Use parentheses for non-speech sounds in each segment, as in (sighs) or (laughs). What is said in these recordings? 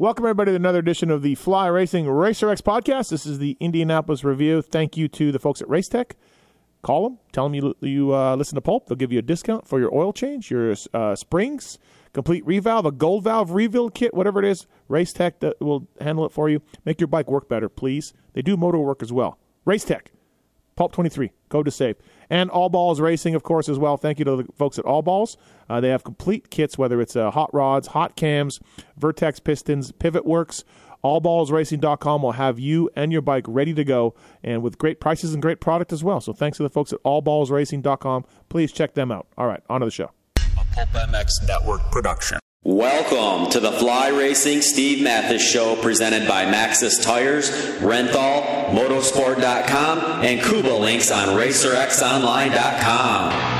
Welcome, everybody, to another edition of the Fly Racing Racer X podcast. This is the Indianapolis review. Thank you to the folks at Racetech. Call them, tell them you, you uh, listen to Pulp. They'll give you a discount for your oil change, your uh, springs, complete revalve, a gold valve rebuild kit, whatever it is. Racetech that will handle it for you. Make your bike work better, please. They do motor work as well. Racetech, Pulp 23, code to save. And All Balls Racing, of course, as well. Thank you to the folks at All Balls. Uh, they have complete kits, whether it's uh, hot rods, hot cams, Vertex pistons, Pivot Works. AllBallsRacing.com will have you and your bike ready to go and with great prices and great product as well. So thanks to the folks at AllBallsRacing.com. Please check them out. All right, on to the show. A Pulp MX Network production. Welcome to the Fly Racing Steve Matthes Show presented by Maxxis Tires, Renthal, Motorsport.com, and Kuba Links on RacerXOnline.com.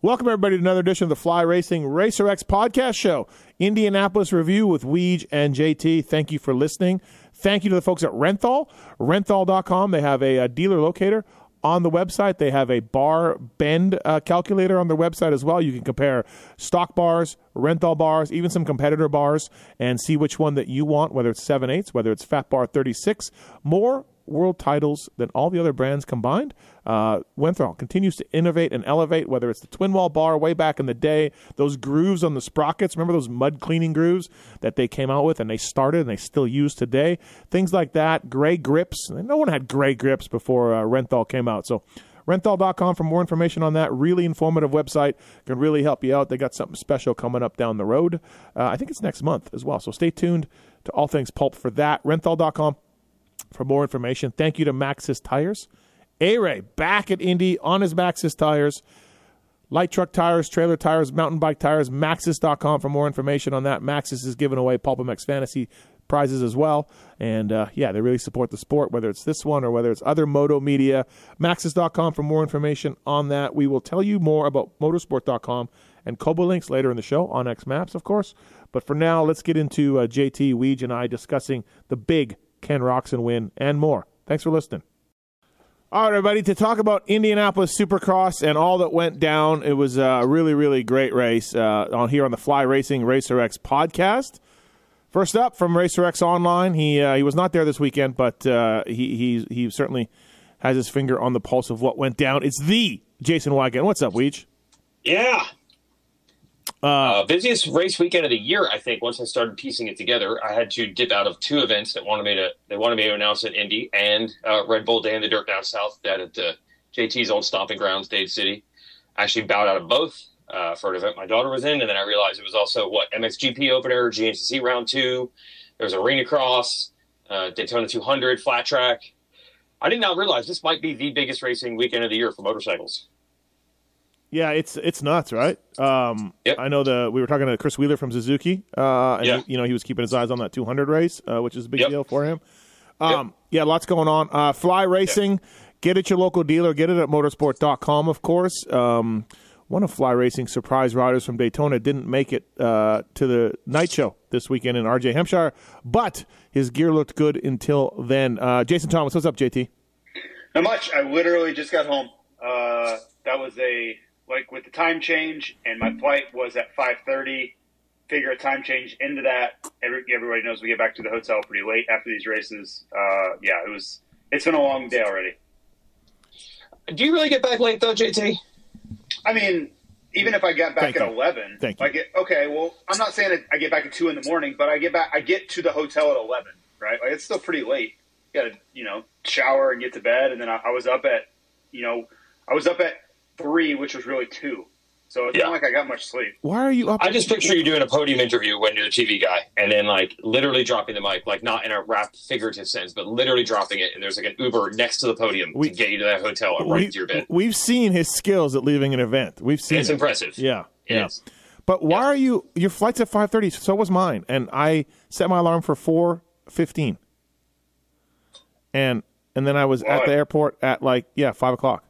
Welcome, everybody, to another edition of the Fly Racing Racer X podcast show. Indianapolis review with Weege and JT. Thank you for listening. Thank you to the folks at Renthal, renthal.com. They have a, a dealer locator on the website. They have a bar bend uh, calculator on their website as well. You can compare stock bars, Renthal bars, even some competitor bars, and see which one that you want, whether it's 7 8 whether it's Fat Bar 36. More world titles than all the other brands combined. Uh, Renthal continues to innovate and elevate, whether it's the twin wall bar way back in the day, those grooves on the sprockets. Remember those mud cleaning grooves that they came out with and they started and they still use today? Things like that. Gray grips. No one had gray grips before uh, Renthal came out. So, renthal.com for more information on that. Really informative website. Can really help you out. They got something special coming up down the road. Uh, I think it's next month as well. So, stay tuned to all things pulp for that. Renthal.com for more information. Thank you to Maxxis Tires. A Ray back at Indy on his Maxxis Tires. Light truck tires, trailer tires, mountain bike tires, Maxxis.com for more information on that. Maxxis is giving away Pulp MX Fantasy prizes as well. And uh, yeah, they really support the sport, whether it's this one or whether it's other moto media. Maxxis.com for more information on that. We will tell you more about motorsport.com and Kobo links later in the show on X Maps, of course. But for now, let's get into uh, JT Weege and I discussing the big Ken Roczen win, and more. Thanks for listening. All right, everybody, to talk about Indianapolis Supercross and all that went down. It was a really, really great race uh, on here on the Fly Racing Racer X podcast. First up from Racer X Online, he uh, he was not there this weekend, but uh, he he he certainly has his finger on the pulse of what went down. It's the Jason Weigandt. What's up, Weege? Yeah, uh, busiest race weekend of the year, I think. Once I started piecing it together, I had to dip out of two events that wanted me to. They wanted me to announce at Indy and uh, Red Bull Day in the Dirt down south, that at uh, JT's old stomping grounds, Dade City. I actually bowed out of both uh, for an event my daughter was in, and then I realized it was also what MXGP opener, GNCC round two. There was arena cross, uh, Daytona 200, flat track. I did not realize this might be the biggest racing weekend of the year for motorcycles. Yeah, it's it's nuts, right? Um, yep. I know the we were talking to Chris Wheeler from Suzuki, uh, and yeah. he, you know he was keeping his eyes on that 200 race, uh, which is a big yep. deal for him. Um, yep. Yeah, lots going on. Uh, fly racing, get at your local dealer. Get it at motorsport.com, of course. Um, one of Fly Racing surprise riders from Daytona didn't make it uh, to the night show this weekend in RJ Hampshire, but his gear looked good until then. Uh, Jason Thomas, what's up, JT? Not much. I literally just got home. Uh, that was a like with the time change, and my flight was at five thirty. Figure a time change into that. Every, everybody knows we get back to the hotel pretty late after these races. Uh, yeah, it was. It's been a long day already. Do you really get back late though, JT? I mean, even if I got back Thank at you. eleven, Thank you. like it- okay, well, I'm not saying that I get back at two in the morning, but I get back, I get to the hotel at eleven, right? Like it's still pretty late. Got to you know shower and get to bed, and then I, I was up at you know I was up at three, which was really two. So it's Yeah. not like I got much sleep. Why are you up? I just picture you doing a podium interview when you're the TV guy, and then like literally dropping the mic, like not in a rap figurative sense, but literally dropping it, and there's like an Uber next to the podium We- to get you to that hotel and right we, to your bed. we've seen his skills at leaving an event. We've seen It's it. impressive. Yeah, It yeah. is. But why Yeah. are you? Your flight's at five thirty. So was mine, and I set my alarm for four fifteen. And and then I was at the airport at like yeah five o'clock.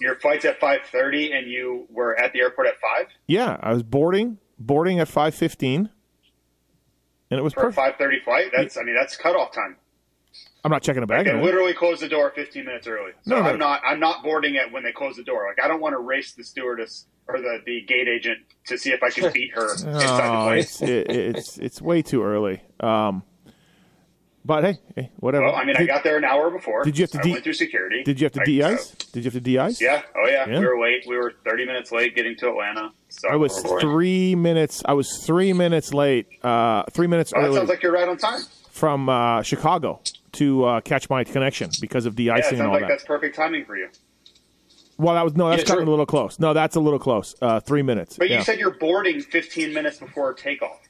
Your flight's at five thirty, and you were at the airport at five Yeah, I was boarding boarding at five fifteen, and it was for a five thirty flight. That's I mean that's cutoff time. I'm not checking a bag. They literally close the door 15 minutes early. So No, no. I'm not I'm not boarding it when they close the door. Like I don't want to race the stewardess or the, the gate agent to see if I can (laughs) beat her inside the Oh, place. it's it, it's it's way too early. Um, but hey, hey, whatever. Well, I mean, I got there an hour before. Did you have to I de- went through security. did you have to I- de-ice? uh, Did you have to de-ice? yeah. Oh yeah. Yeah. We were late. We were 30 minutes late getting to Atlanta. So I was Oh, boy. three minutes. I was three minutes late. Uh, three minutes Oh, that sounds like you're right on time. from uh, Chicago to uh, catch my connection because of Yeah, it de-icing sounds and all like that. that's perfect timing for you. Well, that was no, that's Yeah, cutting true. a little close. No, that's a little close. Uh, three minutes. But yeah. you said you're boarding 15 minutes before takeoff.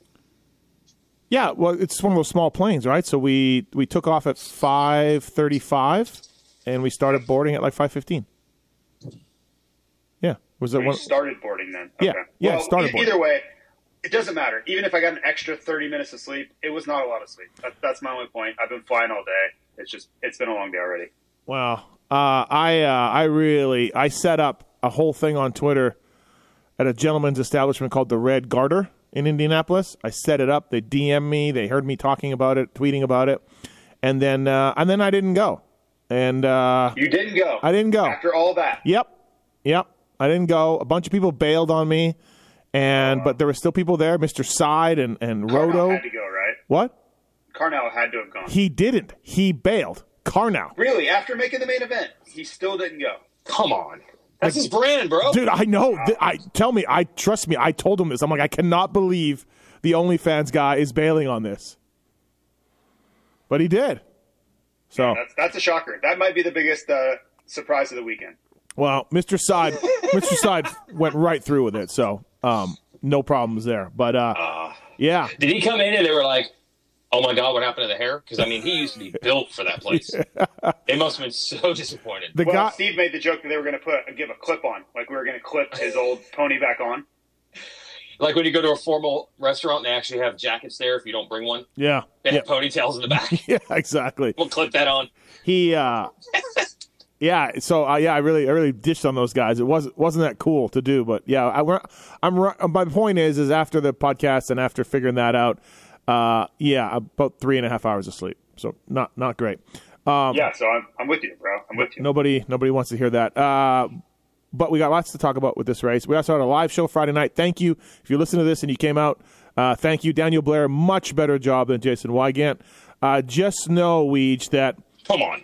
Yeah. Well, it's one of those small planes, right? So we we took off at five thirty-five, and we started boarding at like five fifteen. Yeah, was it you one? started boarding then. Yeah, Okay. yeah, Well, started boarding. Either way, it doesn't matter. Even if I got an extra 30 minutes of sleep, it was not a lot of sleep. That, that's my only point. I've been flying all day. It's just it's been a long day already. Wow. Uh, I uh, I really I set up a whole thing on Twitter at a gentleman's establishment called the Red Garter in Indianapolis. I set it up. They DM me. They heard me talking about it, tweeting about it, and then uh, and then I didn't go. And uh, You didn't go. I didn't go. After all that. Yep, yep. I didn't go. A bunch of people bailed on me, and but there were still people there. Mister Side and and Carnell Roto. had to go, right? What? Carnell had to have gone. He didn't. He bailed. Carnell. Really? After making the main event, he still didn't go. Come on, that's his brand, bro. Dude, I know. Th- I tell me. I trust me. I told him this. I'm like, I cannot believe the OnlyFans guy is bailing on this, but he did. So, That's that's a shocker. That might be the biggest uh, surprise of the weekend. well, Mr. Side, (laughs) Mr. Side went right through with it. So, um, no problems there. But uh, yeah, Did he come in and they were like, "Oh my god, what happened to the hair?" Because I mean, he used to be built for that place. (laughs) They must have been so disappointed. the Well, guy. Steve made the joke that they were going to put give a clip on, like we were going to clip his old pony back on. Like when you go to a formal restaurant, and they actually have jackets there if you don't bring one. Yeah, They yeah, have ponytails in the back. (laughs) yeah, exactly. we'll clip that on. He, uh, yeah. So, uh, yeah, I really, I really ditched on those guys. It wasn't wasn't that cool to do, but yeah, I, we're- I'm. My point is, is after the podcast and after figuring that out, uh, yeah, about three and a half hours of sleep. So not not great. Um, yeah, so I'm, I'm with you, bro. I'm with you. Nobody nobody wants to hear that. Uh, but we got lots to talk about with this race. We also had a live show Friday night. Thank you if you listen to this and you came out. Uh, thank you, Daniel Blair. Much better job than Jason Weigandt. Uh, just know, Weege, that Come on.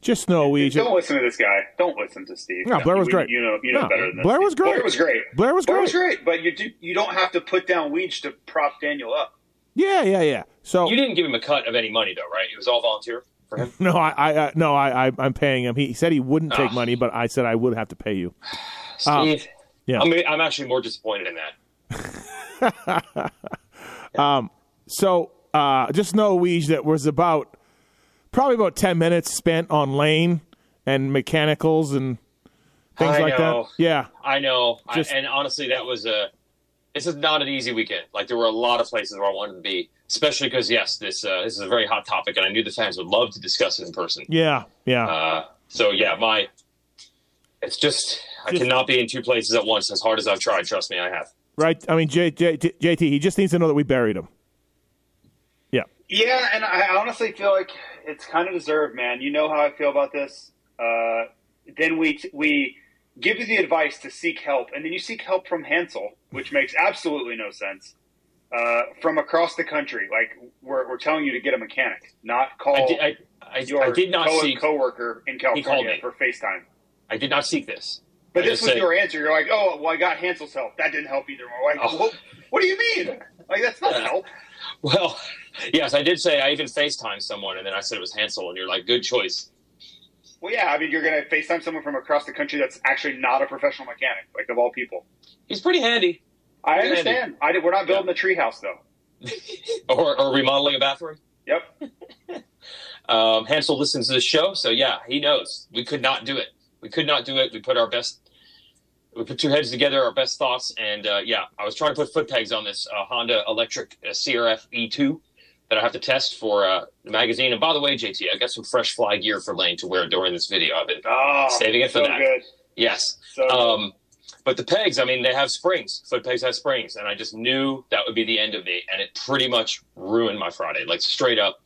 just know, Weege. Don't listen to this guy. Don't listen to Steve. No, Blair was You- great. You know, you know No, better than this. Blair was great. Blair was great. Blair was great. Blair was great. great. But you do you don't have to put down Weege to prop Daniel up. Yeah, yeah, yeah. So You didn't give him a cut of any money, though, right? It was all volunteer for him. (laughs) no, I, I, I no, I, I, I'm paying him. He said he wouldn't take Ah. money, but I said I would have to pay you. (sighs) Steve, yeah. I'm, I'm actually more disappointed in that. (laughs) Um. So uh, just know, Weege, that was about probably about ten minutes spent on lane and mechanicals and things I like know. that. Yeah, I know, Just- I, and honestly, that was a. This is not an easy weekend. Like there were a lot of places where I wanted to be, especially because yes, this uh, this is a very hot topic, and I knew the fans would love to discuss it in person. yeah, yeah. Uh, so yeah, my. It's just I Just- cannot be in two places at once. As hard as I've tried, trust me, I have. right. I mean, J, J, J, JT, he just needs to know that we buried him. Yeah, Yeah, and I honestly feel like it's kind of deserved, man. You know how I feel about this. Uh, then we we give you the advice to seek help, and then you seek help from Hansel, which makes absolutely no sense. Uh, from across the country, like we're, we're telling you to get a mechanic, not call I did, I, I, your I did not co- see. coworker in California for FaceTime. I did not seek this. But this was say- your answer. You're like, oh, well, I got Hansel's help. That didn't help either. Like, Oh. what, what do you mean? Like, that's not help. Well, (laughs) yes, I did say I even FaceTime someone, and then I said it was Hansel, and you're like, good choice. Well, yeah, I mean, you're going to FaceTime someone from across the country that's actually not a professional mechanic, like of all people. He's pretty handy. I Pretty understand. I did, we're not building a treehouse, though. (laughs) or, or remodeling a bathroom. Yep. (laughs) Um, Hansel listens to the show, so yeah, he knows. We could not do it. We could not do it. We put our best, we put two heads together, our best thoughts, and uh, yeah, I was trying to put foot pegs on this uh, Honda Electric uh, CRF E2 that I have to test for uh, the magazine. And by the way, JT, I got some fresh fly gear for Lane to wear during this video. I've been Oh, Saving it for so that. good. yes. So. Um, but the pegs, I mean, they have springs. Foot pegs have springs, and I just knew that would be the end of me, and it pretty much ruined my Friday, like straight up.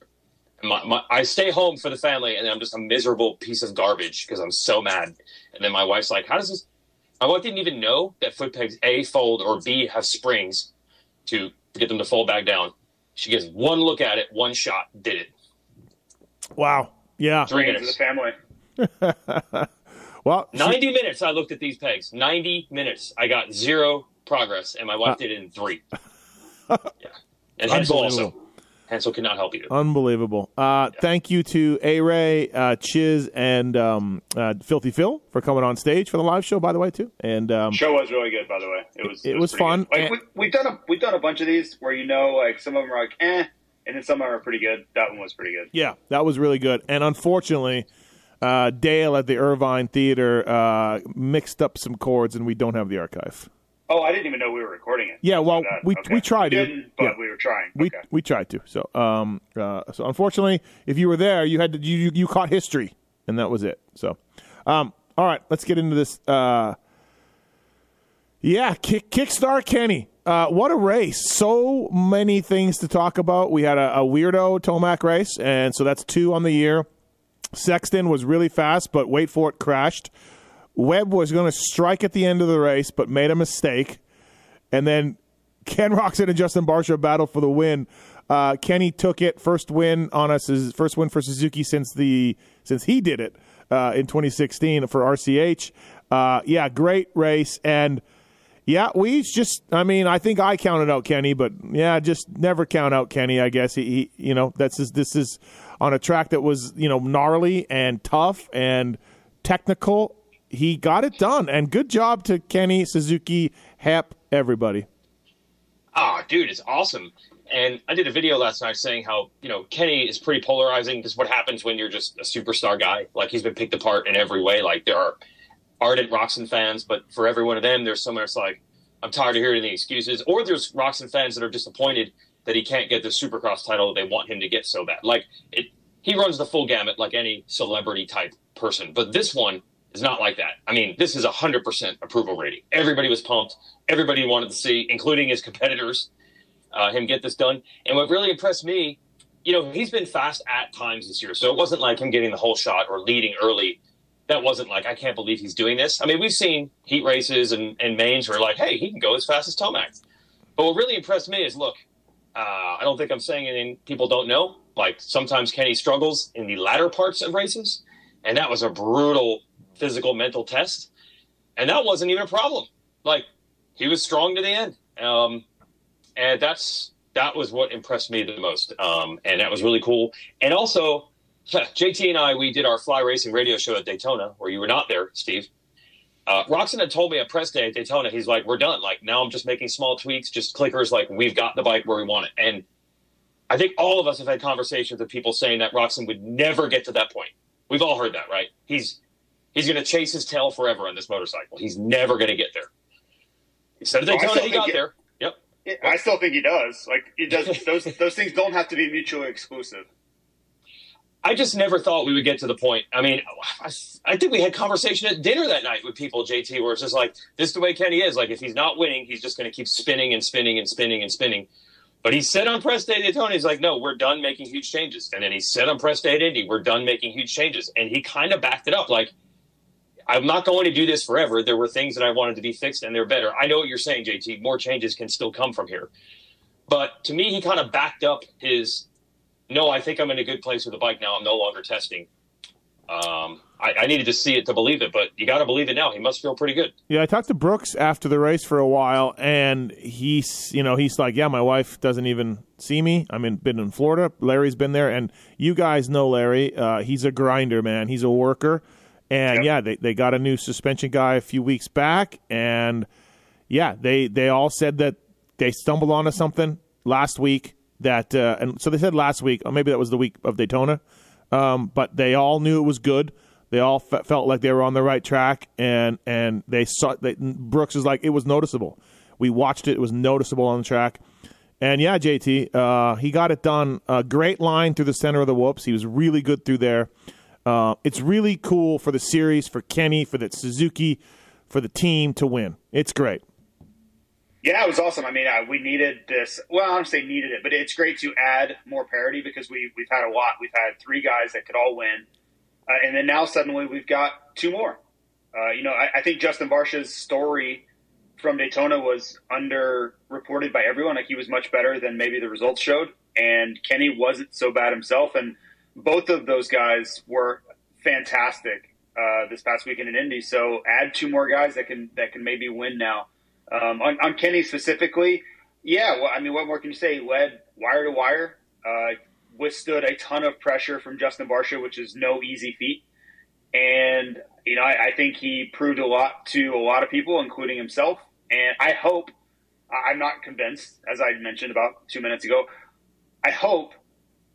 My, my, I stay home for the family, and I'm just a miserable piece of garbage because I'm so mad. And then my wife's like, "How does this?" My wife didn't even know that foot pegs A fold or B have springs to get them to fold back down. She gets one look at it, one shot, did it. Wow. Yeah. Three Bring it the minutes. family. (laughs) Well, she- 90 minutes I looked at these pegs. 90 minutes. I got zero progress, and my wife uh. did it in three. (laughs) yeah. And Hansel also. Unbelievable. Hansel could not help you. Unbelievable. Uh, Thank you to A Ray, uh, Chiz, and um, uh, Filthy Phil for coming on stage for the live show, by the way, too. And um, Show was really good, by the way. It was. It was pretty fun. Like And- we, we've done a we've done a bunch of these where you know, like some of them are like eh, and then some of them are pretty good. That one was pretty good. yeah, that was really good. And unfortunately, uh, Dale at the Irvine Theater uh, mixed up some chords, and we don't have the archive. Oh, I didn't even know we were recording it. Yeah, well, That- we okay. we tried to. but Yeah. we were trying. We okay. we tried to. So um uh, so unfortunately, if you were there, you had to you you caught history, and that was it. So, um, all right, let's get into this. Uh, yeah, kick Kickstar Kenny. Uh, what a race! So many things to talk about. We had a, a weirdo Tomac race, and so that's two on the year. Sexton was really fast, but wait for it, crashed. Webb was going to strike at the end of the race, but made a mistake. And then Ken Roczen and Justin Barcia battle for the win. Uh, Kenny took it first win on us, first win for Suzuki since the since he did it uh, in 2016 for RCH. Uh, yeah, great race and. Yeah, we just. I mean, I think I counted out Kenny, but yeah, just never count out Kenny. I guess he, he you know, that's his, this is on a track that was you know gnarly and tough and technical. He got it done, and good job to Kenny Suzuki, Hep, everybody. Ah, dude, it's awesome. And I did a video last night saying how, you know, Kenny is pretty polarizing. This is what happens when you're just a superstar guy. Like, he's been picked apart in every way. Like, there are ardent Roczen fans, but for every one of them, there's someone that's like, I'm tired of hearing the excuses. Or there's Roczen fans that are disappointed that he can't get the supercross title they want him to get so bad. Like, it, he runs the full gamut like any celebrity type person. But this one is not like that. I mean, this is a 100% approval rating. Everybody was pumped. Everybody wanted to see, including his competitors, uh, him get this done. And what really impressed me, you know, he's been fast at times this year. So it wasn't like him getting the whole shot or leading early. That wasn't like, I can't believe he's doing this. I mean, we've seen heat races and, and mains where like, hey, he can go as fast as Tomac. But what really impressed me is look, uh, I don't think I'm saying anything people don't know. Like sometimes Kenny struggles in the latter parts of races. And that was a brutal physical mental test. And that wasn't even a problem. Like he was strong to the end. Um, and that's that was what impressed me the most. Um, and that was really cool. And also, (laughs) JT and I, we did our fly racing radio show at Daytona, where you were not there, Steve. Uh, Roczen had told me at press day at Daytona, he's like, "We're done. Like now, I'm just making small tweaks, just clickers. Like we've got the bike where we want it." And I think all of us have had conversations with people saying that Roczen would never get to that point. We've all heard that, right? He's he's going to chase his tail forever on this motorcycle. He's never going to get there. He said at I Daytona still he got it- there. Yep. Yeah, I still think he does. Like he does. (laughs) Those those things don't have to be mutually exclusive. I just never thought we would get to the point. I mean, I, I think we had conversation at dinner that night with people, JT, where it's just like this is the way Kenny is. Like if he's not winning, he's just going to keep spinning and spinning and spinning and spinning. But he said on press day Daytona, he's like, no, we're done making huge changes. And then he said on press day at Indy, we're done making huge changes. And he kind of backed it up, like. I'm not going to do this forever. There were things that I wanted to be fixed, and they're better. I know what you're saying, JT. More changes can still come from here. But to me, he kind of backed up his no, I think I'm in a good place with the bike now. I'm no longer testing. Um, I, I needed to see it to believe it, but you got to believe it now. He must feel pretty good. Yeah, I talked to Brooks after the race for a while, and he's you know he's like, yeah, my wife doesn't even see me. I mean, been in Florida. Larry's been there, and you guys know Larry. Uh, he's a grinder, man. He's a worker, and yep. yeah, they they got a new suspension guy a few weeks back, and yeah, they they all said that they stumbled onto something last week that, uh, and so they said last week, or maybe that was the week of Daytona, um, but they all knew it was good they all f- felt like they were on the right track, and and they saw that Brooks is like it was noticeable. We watched it; it was noticeable on the track. And yeah, JT, uh, he got it done. A great line through the center of the whoops. He was really good through there. Uh, it's really cool for the series, for Kenny, for the Suzuki, for the team to win. It's great. Yeah, it was awesome. I mean, uh, we needed this. Well, I don't say needed it, but it's great to add more parity because we we've had a lot. We've had three guys that could all win. Uh, and then now suddenly we've got two more. Uh, you know, I, I, think Justin Barcia's story from Daytona was underreported by everyone. Like he was much better than maybe the results showed, and Kenny wasn't so bad himself. And both of those guys were fantastic uh, this past weekend in Indy. So add two more guys that can that can maybe win now. Um, on, on, Kenny specifically, yeah. Well, I mean, what more can you say? He led wire to wire. Uh, withstood a ton of pressure from Justin Barcia, which is no easy feat. And, you know, I, I, think he proved a lot to a lot of people, including himself. And I hope, I'm not convinced, as I mentioned about two minutes ago, I hope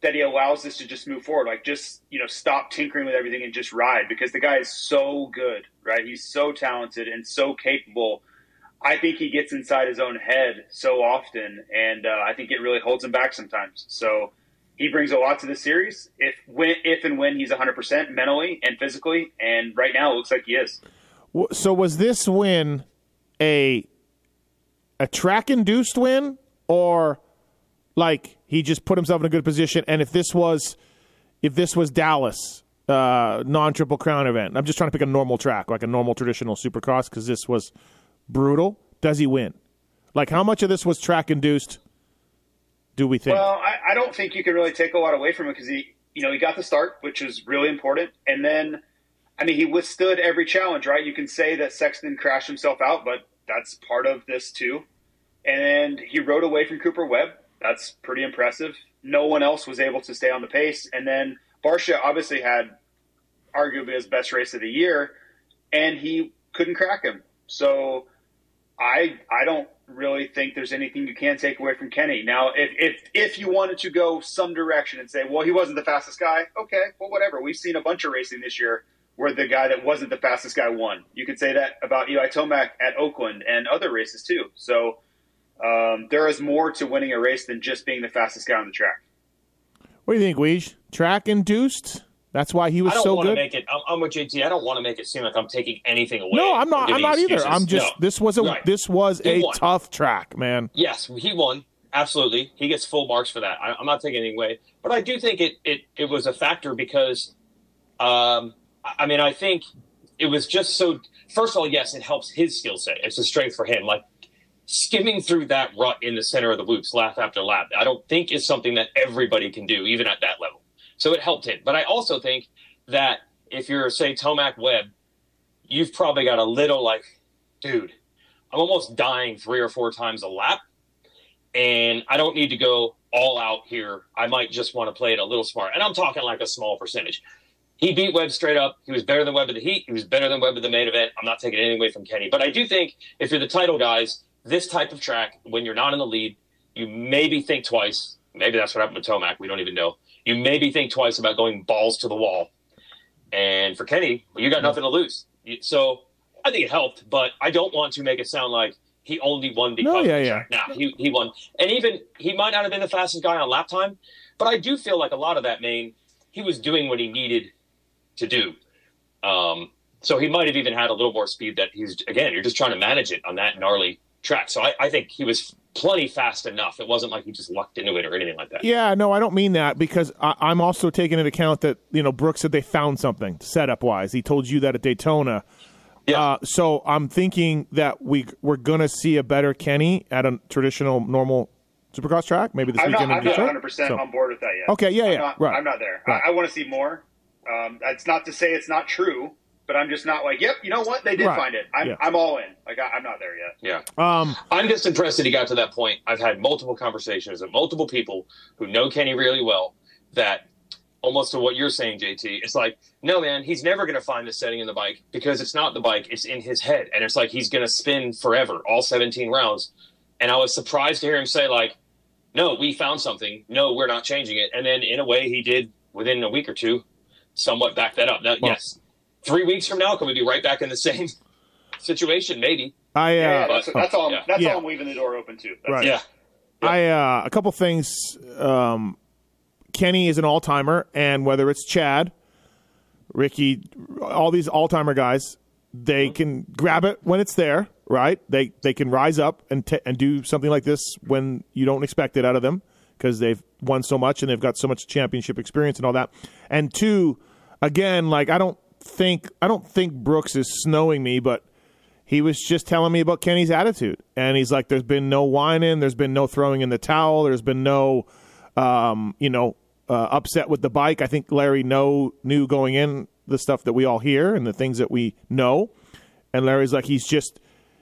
that he allows this to just move forward. Like, just, you know, stop tinkering with everything and just ride because the guy is so good, right? He's so talented and so capable. I think he gets inside his own head so often, and uh, I think it really holds him back sometimes. So, he brings a lot to the series if when if and when he's 100% mentally and physically and right now it looks like he is so was this win a a track induced win or like he just put himself in a good position and if this was if this was Dallas uh, non triple crown event I'm just trying to pick a normal track like a normal traditional supercross cuz this was brutal does he win like how much of this was track induced do we think? Well, I, I don't think you can really take a lot away from him because he, you know, he got the start, which is really important, and then, I mean, he withstood every challenge, right? You can say that Sexton crashed himself out, but that's part of this too. And he rode away from Cooper Webb. That's pretty impressive. No one else was able to stay on the pace, and then Barcia obviously had arguably his best race of the year, and he couldn't crack him. So I I don't really think there's anything you can take away from Kenny. Now, if if if you wanted to go some direction and say, well, he wasn't the fastest guy, okay, well, whatever. We've seen a bunch of racing this year where the guy that wasn't the fastest guy won. You could say that about Eli Tomac at Oakland and other races too. So um, there is more to winning a race than just being the fastest guy on the track. What do you think, Weege? Track induced? That's why he was so good. Make it, I'm, I'm with JT. I don't want to make it seem like I'm taking anything away. No, I'm not. I'm not excuses. either. I'm just. No. This was a. Right. This was he a won. tough track, man. Yes, he won. Absolutely, he gets full marks for that. I, am not taking anything away, but I do think it it it was a factor because, um, I mean, I think it was just so. First of all, yes, it helps his skill set. It's a strength for him. Like skimming through that rut in the center of the whoops, lap after lap. I don't think is something that everybody can do, even at that level. So it helped him. But I also think that if you're, say, Tomac Webb, you've probably got a little like, dude, I'm almost dying three or four times a lap. And I don't need to go all out here. I might just want to play it a little smart. And I'm talking like a small percentage. He beat Webb straight up. He was better than Webb at the heat. He was better than Webb at the main event. I'm not taking anything away from Kenny. But I do think if you're the title guys, this type of track, when you're not in the lead, you maybe think twice. Maybe that's what happened with Tomac. We don't even know you maybe think twice about going balls to the wall. And for Kenny, you got nothing to lose. So I think it helped, but I don't want to make it sound like he only won because no, yeah, yeah. Nah, he, he won. And even he might not have been the fastest guy on lap time, but I do feel like a lot of that main, he was doing what he needed to do. Um, so he might have even had a little more speed that he's, again, you're just trying to manage it on that gnarly track. So I, I think he was plenty fast enough. It wasn't like he just lucked into it or anything like that. Yeah, no, I don't mean that because I, am also taking into account that you know Brooks said they found something setup wise. He told you that at Daytona. Yeah. Uh, so I'm thinking that we we're gonna see a better Kenny at a traditional normal Supercross track. Maybe this I'm weekend. Not, I'm not 100 percent on board with that yet. Okay, yeah, yeah, I'm not, right. I'm not there. Right. I, I want to see more. Um, that's not to say it's not true, but I'm just not like, yep, you know what? They did Right. find it. I'm, Yeah. I'm all in. Like I, I'm not there yet. Yeah. Um, I'm just impressed that he got to that point. I've had multiple conversations with multiple people who know Kenny really well that almost to what you're saying, JT, it's like, no, man, he's never going to find the setting in the bike because it's not the bike, it's in his head. And it's like he's going to spin forever, all 17 rounds. And I was surprised to hear him say, like, no, we found something. No, we're not changing it. And then in a way, he did within a week or two somewhat back that up. Now, Well- yes, three weeks from now, can we be right back in the same (laughs) situation? Maybe. I uh, Yeah, that's, that's all. I'm, yeah. That's Yeah. all I'm leaving the door open to. That's Right. it. Yeah. I uh, a couple things. Um, Kenny is an all timer, and whether it's Chad, Ricky, all these all timer guys, they can grab it when it's there. Right? They they can rise up and t- and do something like this when you don't expect it out of them because they've won so much and they've got so much championship experience and all that. And two, again, like I don't think I don't think Brooks is snowing me, but he was just telling me about Kenny's attitude, and he's like, "There's been no whining, there's been no throwing in the towel, there's been no, um, you know, uh, upset with the bike." I think Larry know knew going in the stuff that we all hear and the things that we know, and Larry's like, he's just,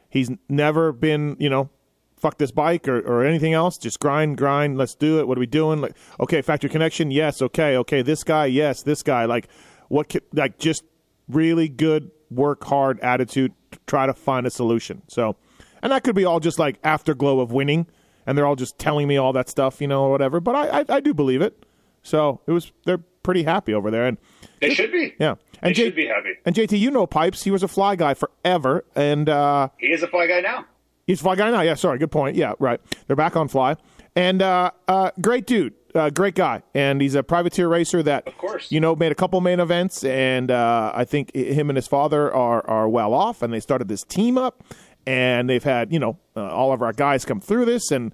he's never been, you know, fuck this bike or, or anything else. Just grind, grind. Let's do it. What are we doing? Like, okay, factory connection. Yes. Okay. Okay. This guy. Yes. This guy. Like, what? Like, just really good work hard attitude. To try to find a solution. So, and that could be all just like afterglow of winning, and they're all just telling me all that stuff, you know, or whatever. But I, I, I do believe it. So it was. They're pretty happy over there, and They should be. yeah. They And J- should be happy. and JT, you know Pipes. He was a fly guy forever, and uh, He is a fly guy now. He's a Fly Guy now. Yeah, sorry. Good point. Yeah, right. They're back on Fly. And uh, uh, great dude. Uh, great guy. And he's a privateer racer that, Of course. you know, made a couple main events. And uh, I think him and his father are, are well off. And they started this team up. And they've had, you know, uh, all of our guys come through this. And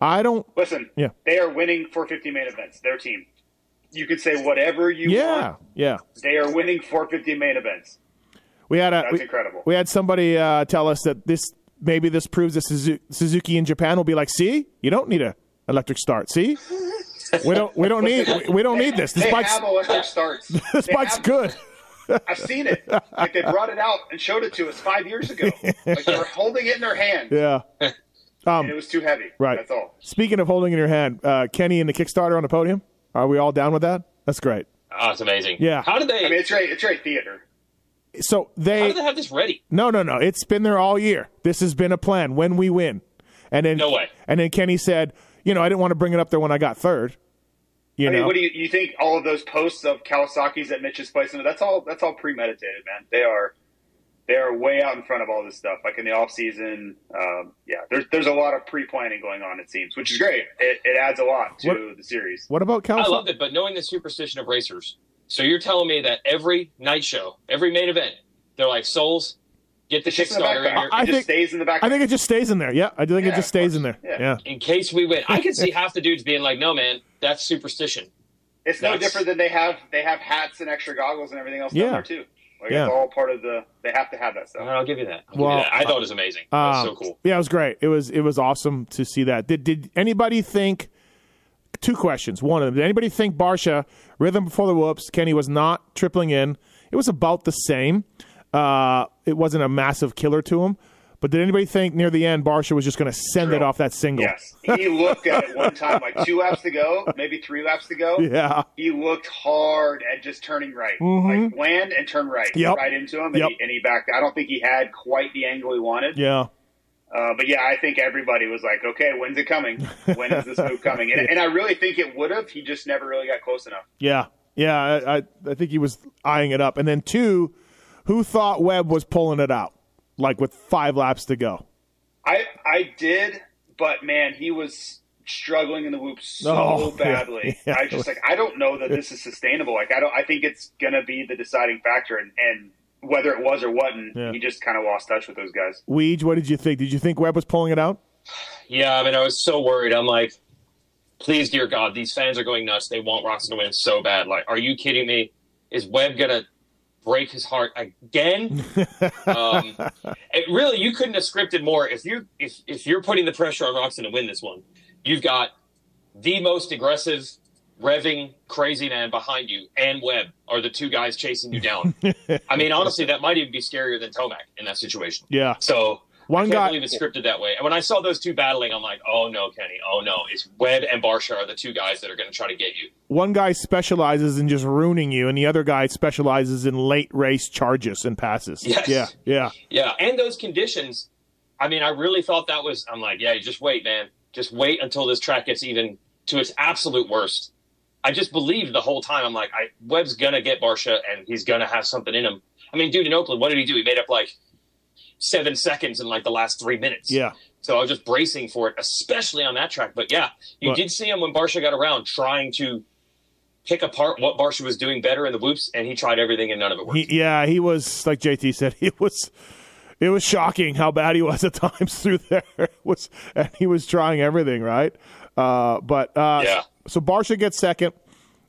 I don't. Listen, Yeah. they are winning 450 main events. Their team. You could say whatever you Yeah. want. Yeah. They are winning 450 main events. We had a. That's we, incredible. we had somebody uh, tell us that this maybe this proves that Suzuki in Japan will be like, see, you don't need a electric start. See, we don't we don't need we, we don't need this. This they bike's have electric starts. (laughs) this They bike's have- good. I've seen it. Like they brought it out and showed it to us five years ago. (laughs) Like they were holding it in their hand, Yeah. (laughs) and it was too heavy. Right. That's all. Speaking of holding in your hand, uh, Kenny and the Kickstarter on the podium. Are we all down with that? That's great. Oh, it's amazing. Yeah. How did they? I mean, it's right. It's right theater. So they. how they did they have this ready? no no no. It's been there all year. This has been a plan. When we win, and then No way. And then Kenny said, you know, I didn't want to bring it up there when I got third. You I mean, know. what do you you think? All of those posts of Kawasaki's at Mitch's place, and that's all. That's all premeditated, man. They are. They are way out in front of all this stuff. Like in the off season, um, yeah. There's there's a lot of pre planning going on. It seems, which is great. It, it adds a lot to What- the series. what about Kawasaki? I loved it, but knowing the superstition of racers. So you're telling me that every night show, every main event, they're like, Souls, get the It's just in the Kickstarter in backpack. here. I it just think- stays in the backpack. I think it just stays in there. Yeah, I do think it just stays in there. Yeah. Yeah. in case we win. I could see (laughs) half the dudes being like, no, man, that's superstition. It's no different than they have they have hats and extra goggles and everything else Yeah. down there too. Like Yeah. it's all part of the. They have to have that stuff. I'll give you that. I'll give Well, you that. I thought it was amazing. That was Um, so cool. Yeah, it was great. It was it was awesome to see that. Did did anybody think? Two questions. One of them. Did anybody think Barcia rhythm before the whoops? Kenny was not tripling in. It was about the same. Uh, it wasn't a massive killer to him. But did anybody think near the end Barcia was just going to send it off that single? Yes, he looked at it one time, like two laps to go, maybe three laps to go. Yeah. He looked hard at just turning right, like land and turn right, Mm-hmm. Yep. right into him, and, Yep. he, and he backed. I don't think he had quite the angle he wanted. Yeah. Uh, but yeah, I think everybody was like, "Okay, when's it coming? When is this move coming?" And, (laughs) and I really think it would have. He just never really got close enough. Yeah. Yeah. I, I I think he was eyeing it up. And then two, who thought Webb was pulling it out like with five laps to go? I I did, but man, he was struggling in the whoop so Oh, (laughs) yeah, badly. yeah. I just like I don't know that this is sustainable. Like I don't. I think it's gonna be the deciding factor, and and whether it was or wasn't, Yeah. he just kind of lost touch with those guys. Weege, what did you think? Did you think Webb was pulling it out? Yeah, I mean, I was so worried. I'm like, please, dear God, these fans are going nuts. They want Roczen to win so bad. Like, are you kidding me? Is Webb gonna break his heart again? (laughs) um, it really, you couldn't have scripted more. If you if if you're putting the pressure on Roczen to win this one, you've got the most aggressive revving crazy man behind you and Webb are the two guys chasing you down. (laughs) I mean, honestly, that might even be scarier than Tomac in that situation. Yeah. So One I can't guy- believe it's scripted that way. And when I saw those two battling, I'm like, oh no, Kenny, oh no, it's Webb and Barcia are the two guys that are going to try to get you. One guy specializes in just ruining you, and the other guy specializes in late race charges and passes. Yes. Yeah, yeah. Yeah, and those conditions. I mean, I really thought that was. I'm like, yeah, just wait, man. Just wait until this track gets even to its absolute worst. I just believed the whole time. I'm like, I, Webb's gonna get Barcia, and he's gonna have something in him. I mean, dude, in Oakland, what did he do? He made up like seven seconds in like the last three minutes. Yeah. So I was just bracing for it, especially on that track. But yeah, you But- did see him when Barcia got around trying to pick apart what Barcia was doing better in the whoops, and he tried everything and none of it worked. He, yeah, he was like JT said. (laughs) He was. It was shocking how bad he was at times (laughs) through there. It was, and he was trying everything right. Uh, but uh, Yeah. so Barcia gets second.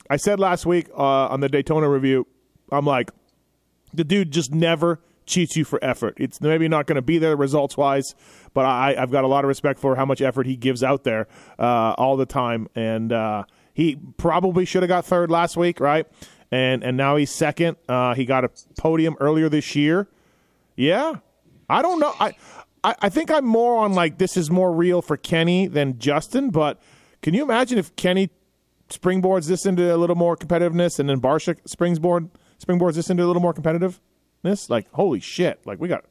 I said last week uh, on the Daytona review, I'm like, the dude just never cheats you for effort. It's maybe not going to be there results wise, but I, I've got a lot of respect for how much effort he gives out there uh, all the time. And uh, he probably should have got third last week, right? And and now he's second. Uh, he got a podium earlier this year. Yeah, I don't know. I, I I think I'm more on like this is more real for Kenny than Justin. But can you imagine if Kenny springboards this into a little more competitiveness, and then Barcia springboard springboards this into a little more competitiveness? Like holy shit! Like we got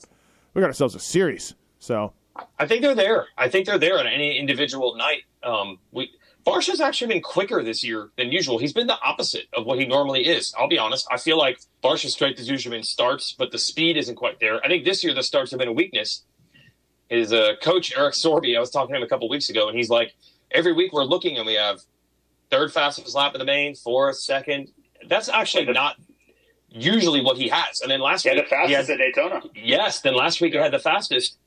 we got ourselves a series. So I think they're there. I think they're there on any individual night. Um, we Barcia's actually been quicker this year than usual. He's been the opposite of what he normally is. I'll be honest. I feel like Barcia's strength has usually been starts, but the speed isn't quite there. I think this year the starts have been a weakness. His uh, coach Eric Sorby, I was talking to him a couple weeks ago, and he's like, every week we're looking and we have third fastest lap of the main, fourth, second. That's actually not usually what he has. And then last Yeah, the week he had fastest at Daytona. Yes, then last week he had the fastest.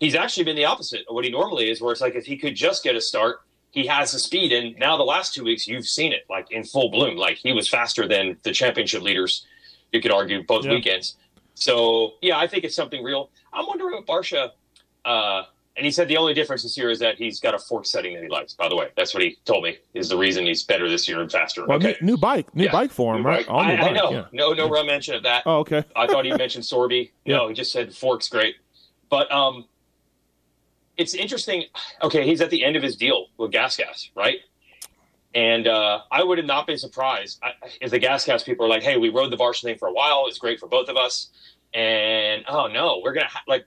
He's actually been the opposite of what he normally is, where it's like if he could just get a start, he has the speed. And now the last two weeks, you've seen it like in full bloom. Like he was faster than the championship leaders, you could argue, both Yeah. weekends. So, yeah, I think it's something real. I'm wondering what Barcia, uh, and he said the only difference this year is that he's got a fork setting that he likes, by the way. That's what he told me is the reason he's better this year and faster. well, okay. new, new bike, new Yeah. bike for him, New right? bike. All new I, I know. yeah. No, no real mention of that. Oh, okay. I thought he mentioned Sorby. (laughs) Yeah. No, he just said Fork's great. But um, it's interesting. Okay, he's at the end of his deal with Gas Gas, right? And uh, I would have not been surprised if the Gas Gas people are like, "Hey, we rode the Barcia thing for a while. It's great for both of us." And oh no, we're gonna ha- like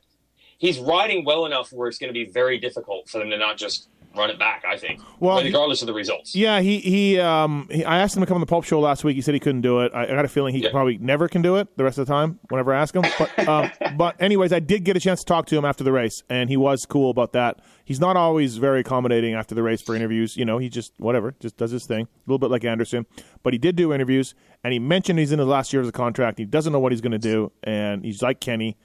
he's riding well enough where it's going to be very difficult for them to not just run it back. I think, Well, regardless of the results. Yeah, he he um he, I asked him to come on the Pulp Show last week. He said he couldn't do it. I, I got a feeling he Yeah. probably never can do it the rest of the time. Whenever I ask him, but (laughs) um, but anyways, I did get a chance to talk to him after the race, and he was cool about that. He's not always very accommodating after the race for interviews. You know, he just whatever, just does his thing. A little bit like Anderson, but he did do interviews, and he mentioned he's in his last year of the contract. He doesn't know what he's going to do, and he's like Kenny.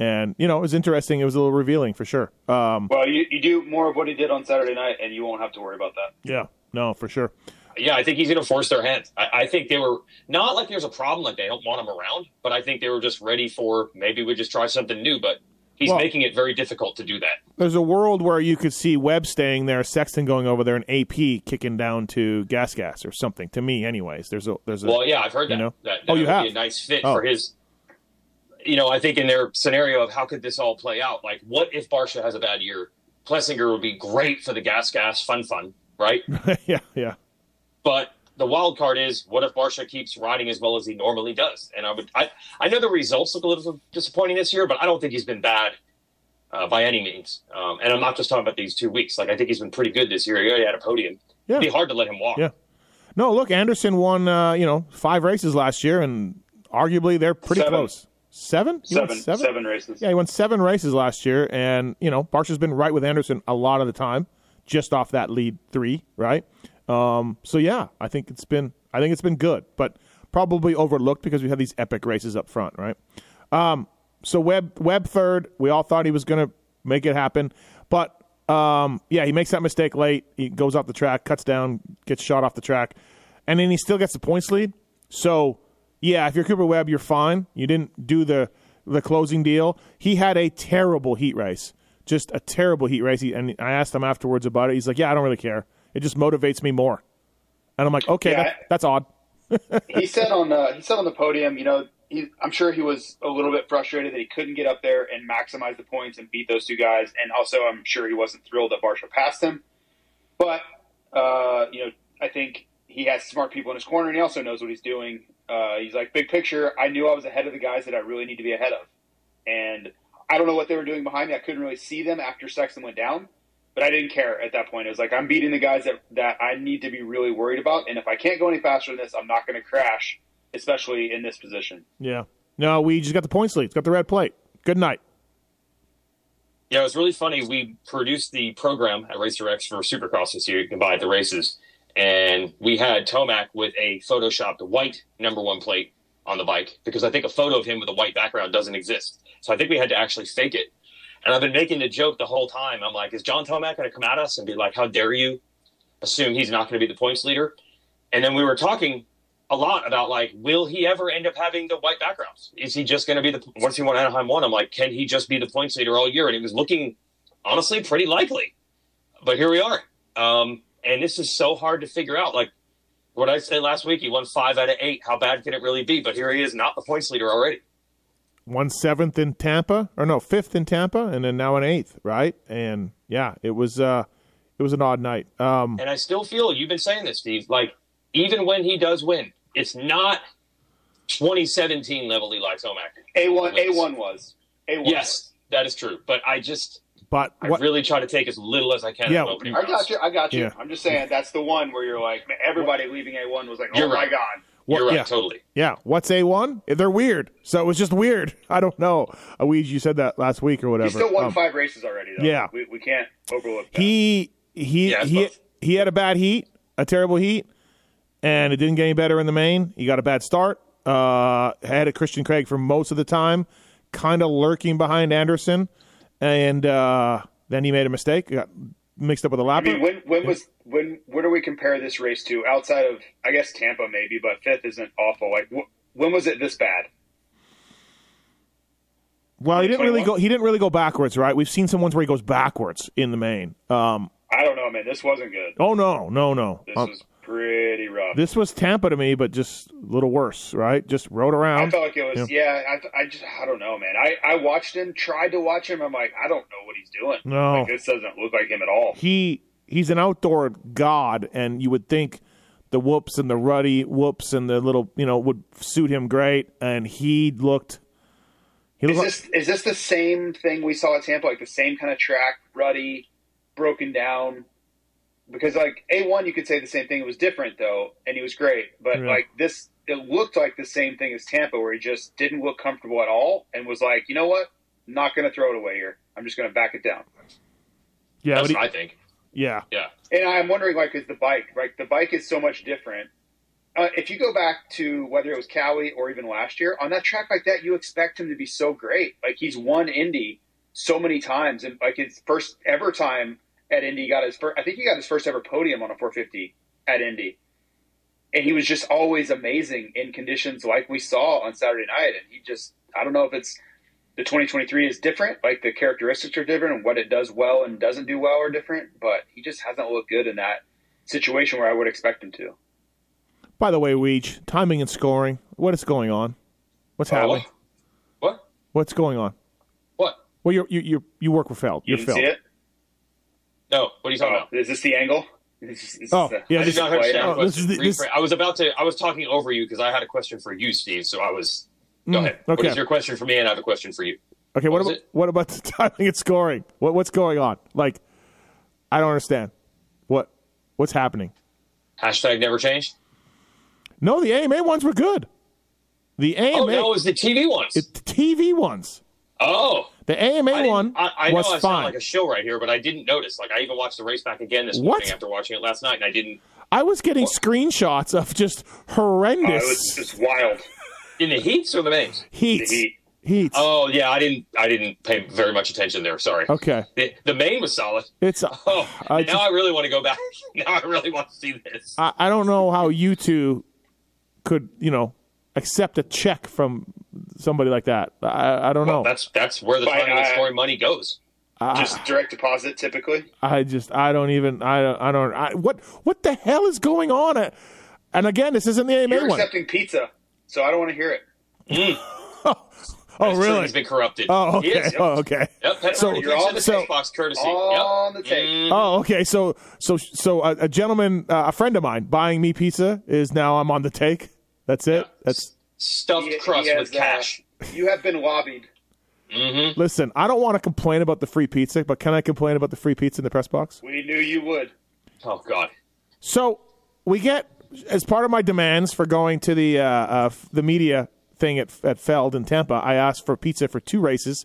And you know, it was interesting. It was a little revealing for sure. Um, Well, you, you do more of what he did on Saturday night, and you won't have to worry about that. yeah, no, for sure. Yeah, I think he's going to force their hand. I, I think they were not like there's a problem, like they don't want him around, but I think they were just ready for maybe we just try something new. But he's Well- making it very difficult to do that. there's a world where you could see Webb staying there, Sexton going over there, and AP kicking down to Gas Gas or something. To me, anyways, there's a there's a Well, yeah, I've heard that. You know? that, Oh, you would have? be a nice fit Oh. for his. You know, I think in their scenario of how could this all play out, like what if Barcia has a bad year? Plessinger would be great for the gas gas fun fun, right? (laughs) yeah yeah But the wild card is what if Barcia keeps riding as well as he normally does? And I would, I, I know the results look a little disappointing this year, but I don't think he's been bad uh, by any means. Um, and I'm not just talking about these two weeks. Like I think he's been pretty good this year. He already had a podium. Yeah. It'd be hard to let him walk. yeah. No, look, Anderson won uh, you know five races last year, and arguably they're pretty Seven. close. Seven? He Seven, seven, races. Yeah, he won seven races last year, and you know Barcia's been right with Anderson a lot of the time, just off that lead three, right? Um, so yeah, I think it's been I think it's been good, but probably overlooked because we had these epic races up front, right? Um, so Webb Webb third, we all thought he was going to make it happen, but um, yeah, he makes that mistake late. He goes off the track, cuts down, gets shot off the track, and then he still gets the points lead. So yeah, if you're Cooper Webb, you're fine. You didn't do the the closing deal. He had a terrible heat race, just a terrible heat race. He, and I asked him afterwards about it. He's like, "Yeah, I don't really care. It just motivates me more." And I'm like, okay, Yeah. that, that's odd. (laughs) he said on the he said on the podium, you know, he, I'm sure he was a little bit frustrated that he couldn't get up there and maximize the points and beat those two guys, and also I'm sure he wasn't thrilled that Barcia passed him. But uh, you know, I think he has smart people in his corner, and he also knows what he's doing. Uh, he's like, big picture, I knew I was ahead of the guys that I really need to be ahead of, and I don't know what they were doing behind me. I couldn't really see them after Sexton went down, but I didn't care at that point. It was like I'm beating the guys that that I need to be really worried about, and if I can't go any faster than this, I'm not going to crash, especially in this position. Yeah. No, we just got the points lead. It's got the red plate. Good night. Yeah, it was really funny. We produced the program at Racer X for Supercross this year. You can buy at the races, and we had Tomac with a photoshopped white number one plate on the bike because I think a photo of him with a white background doesn't exist. So I think we had to actually fake it. And I've been making the joke the whole time. I'm like, is John Tomac going to come at us and be like, "How dare you assume he's not going to be the points leader?" And then we were talking a lot about like, will he ever end up having the white backgrounds? Is he just going to be the once he won Anaheim one? I'm like, can he just be the points leader all year? And it was looking honestly pretty likely. But here we are, um, and this is so hard to figure out. Like what I said last week, he won five out of eight. How bad can it really be? But here he is, not the points leader already. One seventh in Tampa, or no, fifth in Tampa, and then now an eighth, right? And yeah, it was uh, it was an odd night. Um, And I still feel you've been saying this, Steve. Like even when he does win, it's not 2017 level Eli Tomac. A one A one was A one. Yes, that is true. But I just but I what? really try to take as little as I can. Yeah. opening I got you. I got you. Yeah. I'm just saying that's the one where you're like man, everybody leaving A one was like, oh You're my right. god. what- You're right, yeah, totally. yeah. What's a one? They're weird. So it was just weird. (laughs) I don't know. Uh, you said that last week or whatever. He still won Um, five races already. Though. yeah. we, we can't overlook that. he he Yeah, he both. he had a bad heat, a terrible heat, and it didn't get any better in the main. He got a bad start. Uh, had a Christian Craig for most of the time, kind of lurking behind Anderson, and uh, then he made a mistake. Got mixed up with a I lapper. mean, when when was when? Where do we compare this race to? Outside of I guess Tampa maybe, but fifth isn't awful. Like wh- when was it this bad? well, he didn't really go. He didn't really go backwards, right? We've seen some ones where he goes backwards in the main. Um, I don't know, man. This wasn't good. oh no, no, no. This Um, was pretty rough. this was Tampa to me, but just a little worse, right? Just rode around. I felt like it was. Yeah, I, I just I don't know, man. I I watched him, tried to watch him. I'm like, I don't know what he's doing. No. like, this doesn't look like him at all. he he's an outdoor god, and you would think the whoops and the ruddy whoops and the little you know would suit him great, and he looked. He Is looked this is this the same thing we saw at Tampa? Like the same kind of track, ruddy, broken down? Because like A one, you could say the same thing. It was different though, and he was great. But Yeah. like this, it looked like the same thing as Tampa, where he just didn't look comfortable at all, and was like, you know what, not going to throw it away here. I'm just going to back it down. yeah, That's but he- what I think. yeah, Yeah. And I'm wondering, like, is the bike like the bike is so much different? Uh, if you go back to whether it was Cowie or even last year on that track like that, you expect him to be so great. Like he's won Indy so many times, and like his first ever time at Indy got his first. I think he got his first ever podium on a 450 at Indy, and he was just always amazing in conditions like we saw on Saturday night. And he just, I don't know if it's the 2023 is different, like the characteristics are different, and what it does well and doesn't do well are different. But he just hasn't looked good in that situation where I would expect him to. By the way, Weege, timing and scoring. What is going on? What's Oh, happening? what? What? What's going on? What? Well, you you you you work with Feld. You You're Feld. See it? No. What are you talking Oh, about? is this the angle? Is this- Oh, this yeah, I this- not oh, the this is the- this- I was about to. I was talking over you because I had a question for you, Steve. So I was. Go ahead. Mm, okay. is your question for me? And I have a question for you. Okay, what, What about it? what about (laughs) the timing and scoring? What what's going on? Like, I don't understand. What what's happening? Hashtag never changed. No, the AMA ones were good. The AMA, Oh, that was the TV ones. it, the TV ones. Oh, The AMA I, one I, I know was I sound fine. like a show right here, but I didn't notice. Like I even watched the race back again this What? morning after watching it last night, and I didn't. I was getting screenshots of just Oh, horrendous it was just wild. In the heats or the mains? heats. The heat. Heats. Oh yeah, I didn't. I didn't pay very much attention there. Sorry. Okay, The, the main was solid. it's. Oh, uh, I now just- I really want to go back. (laughs) now I really want to see this. I, I don't know how you two could, you know, accept a check from somebody like that. I, I don't know. That's that's where the But, timing and uh, scoring money goes. Just direct deposit, typically. I just I don't even I don't I don't I, what what the hell is going on? And again, this isn't the AMA You're one. accepting pizza, so I don't want to hear it. (laughs) Oh That's really? He's been corrupted. Oh okay. is, yep. Oh okay. Yep, Pet So- so, You're on the the text box courtesy. On yep. the tape. Oh okay. So so so a, a gentleman, uh, a friend of mine, buying me pizza is now I'm on the take. That's it. That's Stuffed He- he crust has, with cash. Uh, you have been lobbied. listen. I don't want to complain about the free pizza, but can I complain about the free pizza in the press box? We knew you would. Oh God. So we get as part of my demands for going to the uh, uh, the media thing at at Feld in Tampa. I asked for pizza for two races,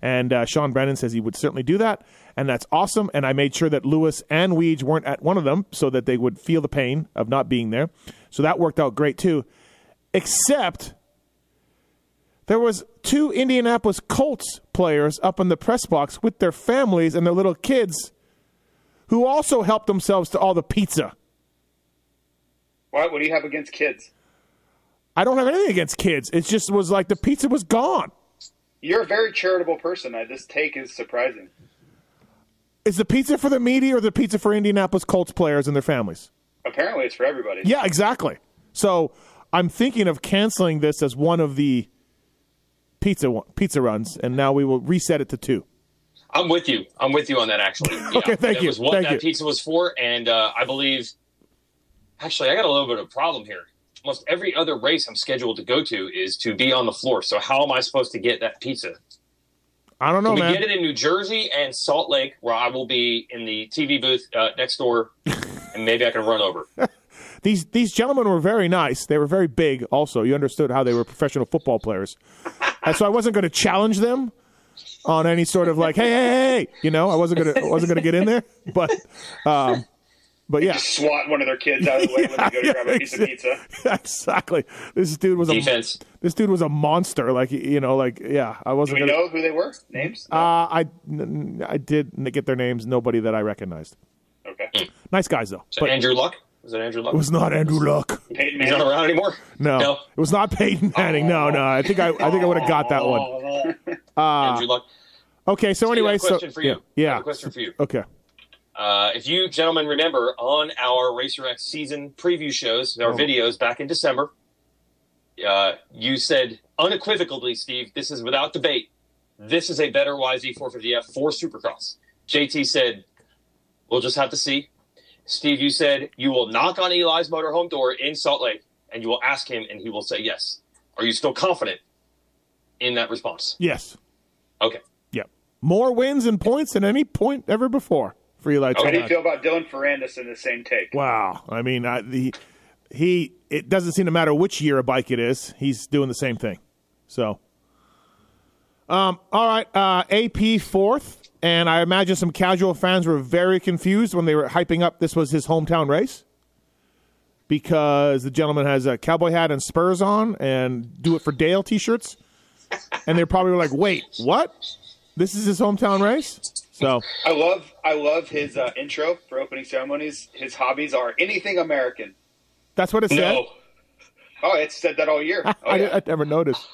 and uh, Sean Brennan says he would certainly do that, and that's awesome. And I made sure that Lewis and Weege weren't at one of them so that they would feel the pain of not being there. So that worked out great too. Except there was two Indianapolis Colts players up in the press box with their families and their little kids who also helped themselves to all the pizza. What? What do you have against kids? I don't have anything against kids. It just was like the pizza was gone. You're a very charitable person. I, this take is surprising. Is the pizza for the media or the pizza for Indianapolis Colts players and their families? Apparently, it's for everybody. Yeah, exactly. So I'm thinking of canceling this as one of the pizza pizza runs, and now we will reset it to two. I'm with you. I'm with you on that. Actually. (laughs) Yeah, Okay, thank that you, Was what thank that you. pizza was for, and uh, I believe. Actually, I got a little bit of a problem here. Almost every other race I'm scheduled to go to is to be on the floor. So how am I supposed to get that pizza? I don't know, Can we man. get it in New Jersey and Salt Lake, where I will be in the TV booth uh, next door, (laughs) and maybe I can run over. (laughs) These these gentlemen were very nice. They were very big. Also, you understood how they were professional football players, and so I wasn't going to challenge them on any sort of like, hey, hey, hey, you know, I wasn't gonna I wasn't gonna get in there, but, um, but yeah, Swat one of their kids out of the way when they go to grab a piece of pizza. (laughs) exactly. This dude was a Defense. this dude was a monster. Like you know, like yeah, I wasn't we gonna. know who they were? Names? Uh, I n- I did get their names. Nobody that I recognized. okay. Nice guys though. So But Andrew Luck was it Andrew Luck? It was not Andrew Luck. Peyton He's not around anymore. No, No. it was not Peyton Manning. No, no. I think I I think I would have got that one. (laughs) Andrew Luck. Okay, so I have anyway, a so question for you. yeah, I have yeah. a question for you. Okay. Uh, if you gentlemen remember on our Racer X season preview shows, our Oh. videos back in December, uh, you said unequivocally, Steve, this is without debate. This is a better YZ450F for Supercross. JT said, we'll just have to see. Steve, you said you will knock on Eli's motorhome door in Salt Lake and you will ask him and he will say yes. Are you still confident in that response? Yes. Okay. Yep. More wins and points than any point ever before for Eli How do you feel about Dylan Ferrandis in the same take? Wow. I mean, I, the he it doesn't seem to matter which year a bike it is. He's doing the same thing. So, um, all right. Uh, AP fourth, and I imagine some casual fans were very confused when they were hyping up this was his hometown race because the gentleman has a cowboy hat and spurs on and do it for Dale t-shirts, and they probably were like, "Wait, what? This is his hometown race?" So. I love I love his uh, intro for opening ceremonies. His hobbies are anything American. That's what it said. No. Oh, it's said that all year. (laughs) Oh, I, yeah. I never noticed.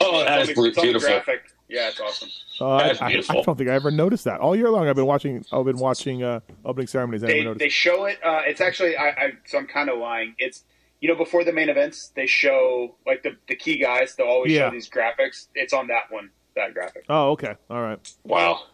Oh, that It's is on the- it's on the beautiful. graphic. Yeah, it's awesome. Uh, I, That's I- beautiful. I, don't think I ever noticed that. All year long, I've been watching. I've been watching uh, opening ceremonies. I They they show it. Uh, it's actually I, I so I'm kind of lying. It's you know before the main events they show like the the key guys. They'll always Yeah. show these graphics. It's on that one. That graphic. oh, okay. All right. Wow.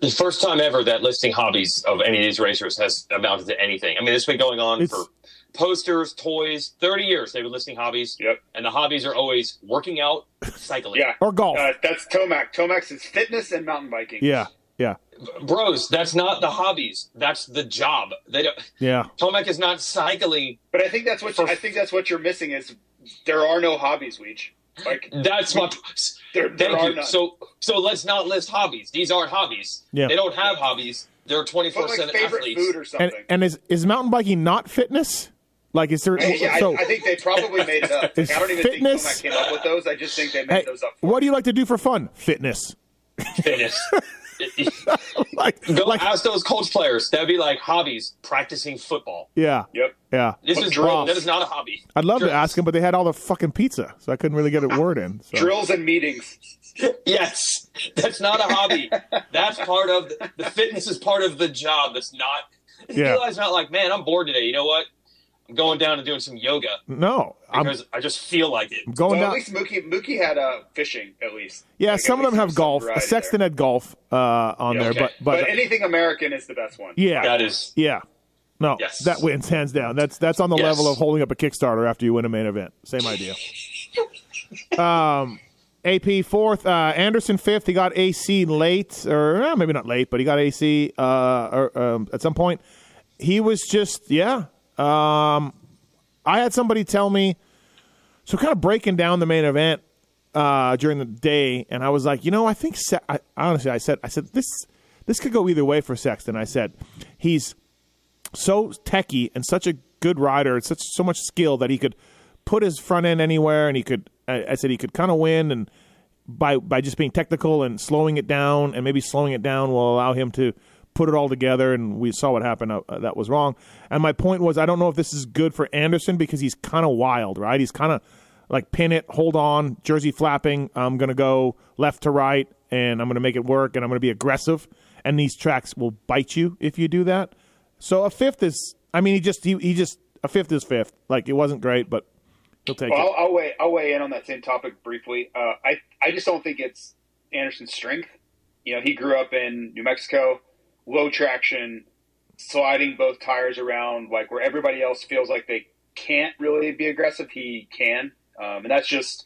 The first time ever that listing hobbies of any of these racers has amounted to anything. I mean, it's been going on It's- for posters, toys, 30 years. They've been listing hobbies. Yep. And the hobbies are always working out, cycling. Yeah. Or golf. Uh, that's Tomac. Tomac's is fitness and mountain biking. yeah. Yeah. Bros, that's not the hobbies. That's the job. They don't, Yeah. Tomac is not cycling. But I think that's what For- I think that's what you're missing is there are no hobbies, Weege. Like That's my. there, there Thank are you. none. So, so let's not list hobbies. These aren't hobbies. Yeah. They don't have hobbies. They're twenty four seven athletes. food or And and is is mountain biking not fitness? Like, is there? yeah, so, I, I think they probably (laughs) made it up. Is I don't even fitness- think Tomac came up with those. I just think they made hey, those up. For what do you like to do for fun? Fitness. Fitness. (laughs) like, Go (laughs) like ask those Colts players. That'd be like hobbies, practicing football. yeah, Yep. yeah. This is drills? That is not a hobby. I'd love to ask him, but they had all the fucking pizza, so I couldn't really get a word in. So. Drills and meetings. Yes, that's not a hobby. That's part of the, the fitness is part of the job. That's not. Yeah. Eli's not like, man, I'm bored today. You know what? I'm going down and doing some yoga No, I'm i just feel like it. going Well, down. at least Mookie Mookie had uh, fishing at least. Yeah, Like, some of them have golf. variety Sexton there. had golf uh, on Yeah, there, okay. but But, but, anything American is the best one. yeah, That is yeah. No, Yes. that wins hands down. That's that's on the Yes. level of holding up a Kickstarter after you win a main event. Same idea. um, AP fourth, uh, Anderson fifth. He got AC late, or eh, maybe not late, but he got AC uh, or, um, at some point. He was just yeah. Um, I had somebody tell me, so kind of breaking down the main event uh, during the day, and I was like, you know, I think Se- I, honestly, I said, I said this this could go either way for Sexton. I said he's so techy and such a good rider, and such so much skill that he could put his front end anywhere, and he could. I, I said he could kind of win, and by by just being technical and slowing it down, and maybe slowing it down will allow him to put it all together. And we saw what happened. Uh, uh, that was wrong. And my point was, I don't know if this is good for Anderson because he's kind of wild, right? He's kind of like pin it, hold on, jersey flapping. I'm going to go left to right, and I'm going to make it work, and I'm going to be aggressive. And these tracks will bite you if you do that. So a fifth is, I mean, he just he, he just a fifth is fifth. Like it wasn't great, but he'll take Well, it. I'll, I'll weigh I'll weigh in on that same topic briefly. Uh, I I just don't think it's Anderson's strength. You know, he grew up in New Mexico, low traction, sliding both tires around, like where everybody else feels like they can't really be aggressive. He can, um, and that's just.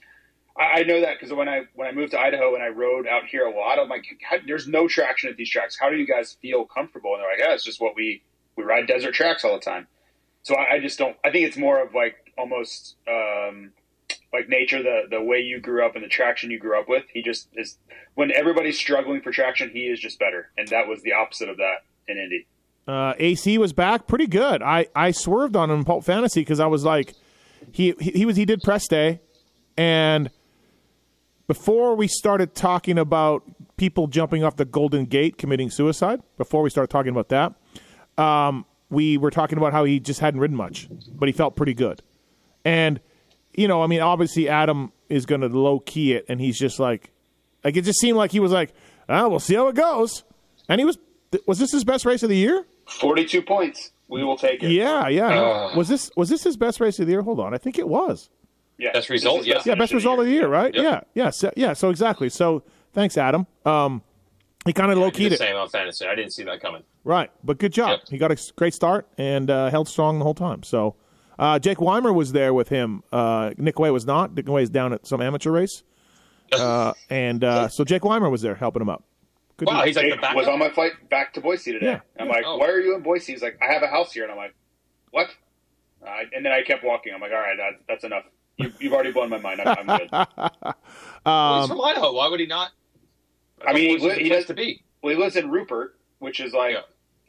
I I know that because when I when I moved to Idaho and I rode out here a lot, I'm like, there's no traction at these tracks. How do you guys feel comfortable? And they're like, yeah, it's just what we we ride desert tracks all the time. So I, I just don't. I think it's more of like almost um, like nature, the the way you grew up and the traction you grew up with. He just is. When everybody's struggling for traction, he is just better, and that was the opposite of that in Indy. Uh, AC was back pretty good. I, I swerved on him in Pulp Fantasy because I was like, he, he he was he did press day, and before we started talking about people jumping off the Golden Gate committing suicide, before we started talking about that, um, we were talking about how he just hadn't ridden much, but he felt pretty good, and you know, I mean, obviously Adam is going to low key it, and he's just like, like it just seemed like he was like, ah, we'll see how it goes, and he was. Was this his best race of the year? Forty-two points. We will take it. Yeah, yeah. Uh. was this was this his best race of the year? Hold on, I think it was. Yeah. Best result, is yeah. Yeah, finish best result of the year, right? Yep. Yeah, yeah, so, yeah. So exactly. So thanks, Adam. Um, he kind of low keyed it, same on fantasy. I didn't see that coming. right? But good job. Yep. He got a great start and uh, held strong the whole time. So uh, Jake Weimer was there with him. Uh, Nick Way was not. Nick Way is down at some amateur race, uh, and uh, so Jake Weimer was there helping him up. Good Wow, deal. he's like Jake backup. was on my flight back to Boise today. Yeah. I'm like, Oh. why are you in Boise? He's like, I have a house here, and I'm like, what? Uh, and then I kept walking. I'm like, all right, that, that's enough. You, you've already blown my mind. I'm, I'm good. (laughs) Well, he's from Idaho. Why would he not? I mean, Boise is he has to be. Well, he lives in Rupert, which is like Yeah.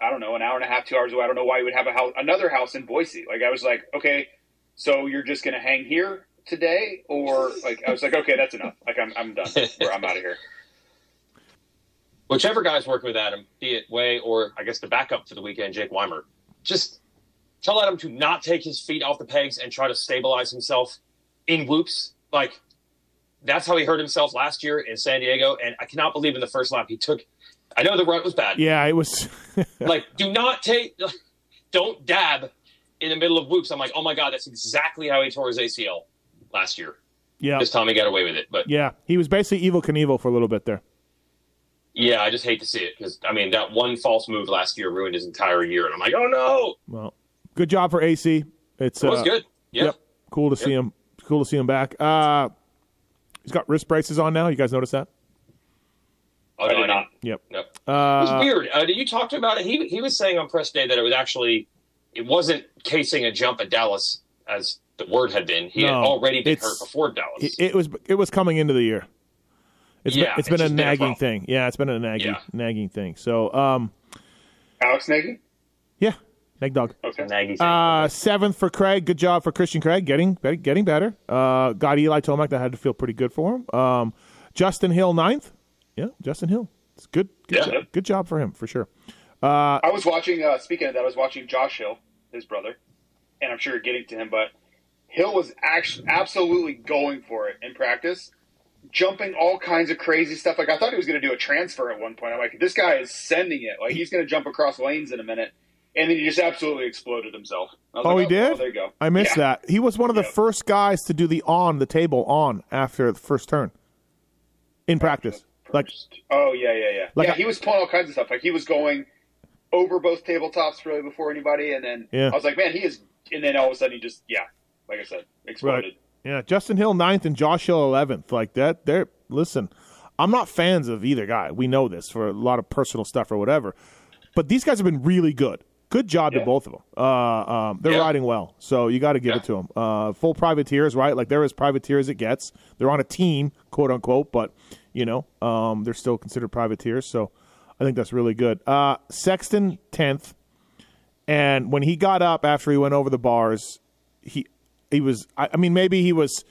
I don't know, an hour and a half, two hours away. I don't know why he would have a house, another house in Boise. Like I was like, okay, so you're just gonna hang here today, or like I was like, okay, that's enough. Like I'm, I'm done. (laughs) Or I'm out of here. Whichever guy's working with Adam, be it Way or I guess the backup for the weekend, Jake Weimer, just tell Adam to not take his feet off the pegs and try to stabilize himself in whoops. Like that's how he hurt himself last year in San Diego, and I cannot believe in the first lap he took. I know the rut was bad. yeah, it was. (laughs) Like, do not take, (laughs) don't dab in the middle of whoops. I'm like, oh my god, that's exactly how he tore his ACL last year. yeah, This time he got away with it, but yeah. He was basically Evel Knievel for a little bit there. yeah, I just hate to see it because I mean that one false move last year ruined his entire year, and I'm like, oh no, Well, good job for AC. It's it was uh, good. Yeah. Yep. Cool to see him. Cool to see him back. Uh, he's got wrist braces on now. You guys notice that? Oh, I no, did not. Yep. No. it Uh, was weird. Uh, did you talk to him about it? He he was saying on press day that it was actually it wasn't casing a jump at Dallas as the word had been. He had already been hurt before Dallas. it, it was it was coming into the year. It's Yeah, been, it's it's been a just been a nagging thing. Yeah, it's been a nagging Yeah. nagging thing. So, um, Alex Nagy. yeah, nag dog. Okay. Nagy. Uh, seventh for Craig. Good job for Christian Craig. Getting getting better. Uh, got Eli Tomac. That had to feel pretty good for him. Um, Justin Hill ninth. Yeah, Justin Hill. It's good. Good, Yeah. job, good job for him for sure. I was watching. Uh, speaking of that, I was watching Josh Hill, his brother, and I'm sure you're getting to him, but Hill was actually absolutely going for it in practice, jumping all kinds of crazy stuff. Like I thought he was going to do a transfer at one point. I'm like, this guy is sending it. Like he's going to jump across lanes in a minute, and then he just absolutely exploded himself. Oh, like, he did. there you go. I missed Yeah. that. He was one of the Yeah. first guys to do the on the table on after the first turn in practice. Like Oh yeah, yeah, yeah. Like yeah, I- he was pulling all kinds of stuff. Like he was going over both tabletops really before anybody, and then Yeah. I was like, man, he is. And then all of a sudden, he just yeah, like I said, exploded. Yeah, Justin Hill ninth and Josh Hill eleventh. Like that. They're listen. I'm not fans of either guy. We know this for a lot of personal stuff or whatever. But these guys have been really good. Good job to both of them. Uh, um, they're Yeah. riding well, so you got to give Yeah. it to them. Uh, full privateers, right? Like they're as privateer as it gets. They're on a team, quote unquote, but you know um, they're still considered privateers. So I think that's really good. Uh, Sexton tenth, and when he got up after he went over the bars, he he was. I, I mean, maybe he was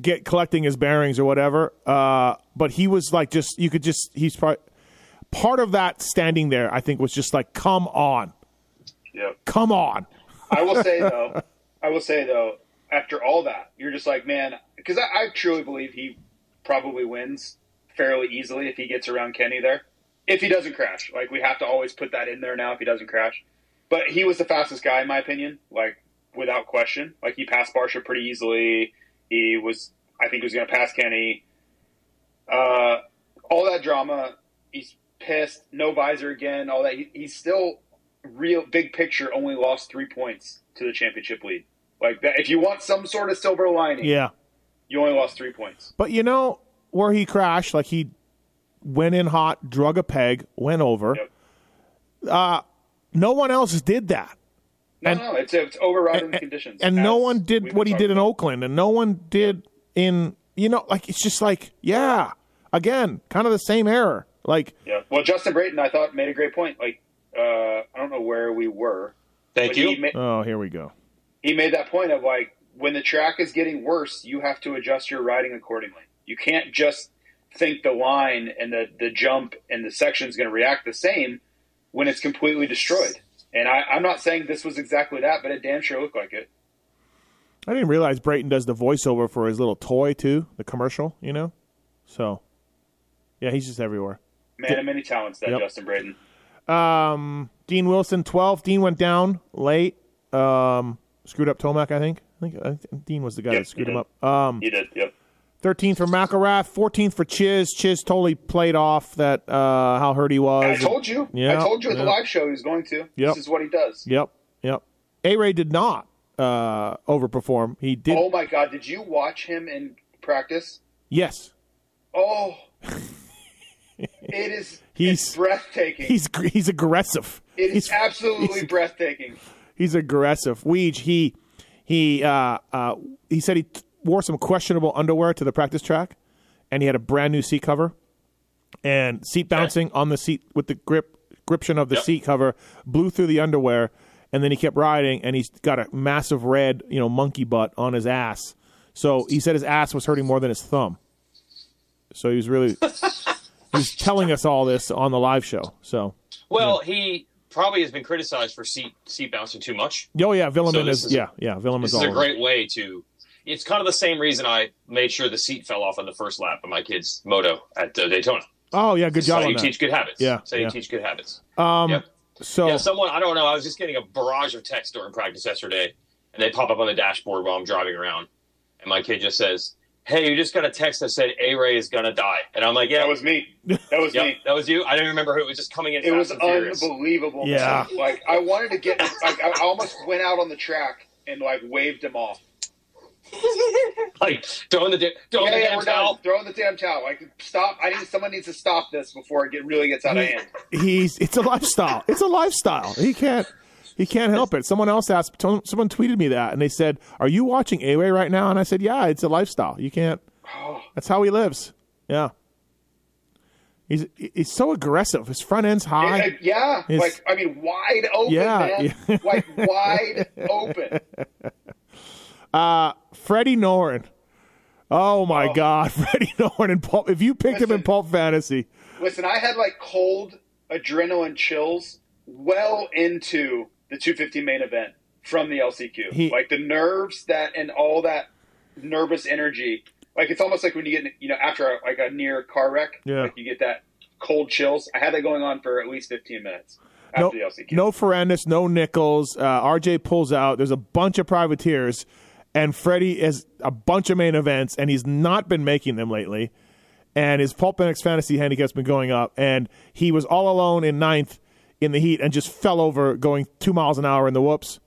get collecting his bearings or whatever. Uh, but he was like just you could just he's probably part of that standing there. I think was just like come on, Yeah. come on. I will say though, (laughs) I will say though, after all that, you're just like, man, because I, I truly believe he probably wins fairly easily if he gets around Kenny there. If he doesn't crash, like we have to always put that in there now. If he doesn't crash, but he was the fastest guy in my opinion, like without question. Like he passed Barcia pretty easily. He was, I think, he was going to pass Kenny. Uh, all that drama. He's pissed. No visor again. All that. He, he's still real big picture. Only lost three points to the championship lead. Like that. If you want some sort of silver lining, Yeah, you only lost three points. but you know where he crashed, like he went in hot, drug a peg, went over. Yep. Uh, no one else did that. No, And- no, it's it's overriding the conditions. and no one did what he talking did in about. Oakland, and no one did in you know like it's just like yeah, again, kind of the same error. Like Yeah. Well, Justin Brayton, I thought made a great point. Like, uh, I don't know where we were. Thank you. He, ma- oh, here we go. he made that point of like when the track is getting worse, you have to adjust your riding accordingly. You can't just think the line and the, the jump and the section is going to react the same when it's completely destroyed. And I, I'm not saying this was exactly that, but it damn sure looked like it. I didn't realize Brayton does the voiceover for his little toy too, the commercial. You know, so yeah, he's just everywhere. Man of many talents, that Yep. Justin Brayton. Um, Dean Wilson, 12th. Dean went down late. Um, screwed up Tomac, I think. I think, I think Dean was the guy Yep, that screwed him up. Um, He did. Yep. 13th for McElrath, 14th for Chiz. Chiz totally played off that uh, how hurt he was. I told you. Yeah, I told you at yeah. the live show he was going to. Yep. This is what he does. Yep, yep. A Ray did not uh, overperform. He did. Oh my God! Did you watch him in practice? Yes, Oh, (laughs) it is. He's- it's breathtaking. he's he's aggressive. it is he's, absolutely he's- breathtaking. he's aggressive. Weege, he he uh, uh, he said he t- wore some questionable underwear to the practice track, and he had a brand new seat cover, and seat bouncing on the seat with the grip gription of the Yep. seat cover blew through the underwear, and then he kept riding, and he's got a massive red you know monkey butt on his ass. So he said his ass was hurting more than his thumb. So he was really he was telling us all this on the live show. So Well, he probably has been criticized for seat seat bouncing too much. oh yeah, Villeman So is, is yeah yeah Villeman's This is all a great way to. It's kind of the same reason I made sure the seat fell off on the first lap of my kid's moto at uh, Daytona. Oh yeah, good That's job how you that. teach good habits. Yeah, So you yeah. teach good habits. Um, Yep. so Yeah, someone I don't know. I was just getting a barrage of texts during practice yesterday, and they pop up on the dashboard while I'm driving around, and my kid just says, "Hey, you just got a text that said A Ray is gonna die," and I'm like, "Yeah, That was me. That was yep, me. that was you." I didn't remember who it was. Just coming in. It was unbelievable. Yeah. Like I wanted to get. Like I almost went out on the track and like waved him off. (laughs) Like throwing the di- throwing yeah, the yeah, damn we're done. towel. Throwing the damn towel. Like stop. I need. Someone needs to stop this before it get really gets out of hand. he's it's a lifestyle. It's a lifestyle. He can't he can't help it. Someone else asked someone tweeted me that and they said, "Are you watching A Ray right now?" And I said, "Yeah, it's a lifestyle. You can't That's how he lives." Yeah. He's he's so aggressive. His front end's high. Uh, yeah, His- like I mean, wide open, Yeah, man. (laughs) like wide open. (laughs) Freddie Noren. Oh my God, (laughs) Freddie Noren in Pulp. If you picked him in Listen. Pulp Fantasy, Listen, I had like cold adrenaline chills well into the 250 main event from the LCQ. He- like the nerves that and all that nervous energy. Like it's almost like when you get you know after a, like a near car wreck, Yeah. like you get that cold chills. I had that going on for at least 15 minutes no, after the LCQ. no Ferrandis, no Nichols. Uh, RJ pulls out. There's a bunch of privateers, and Freddie has a bunch of main events, and he's not been making them lately. And his Pulp MX fantasy handicap's been going up, and he was all alone in ninth in the heat and just fell over going two miles an hour in the whoops.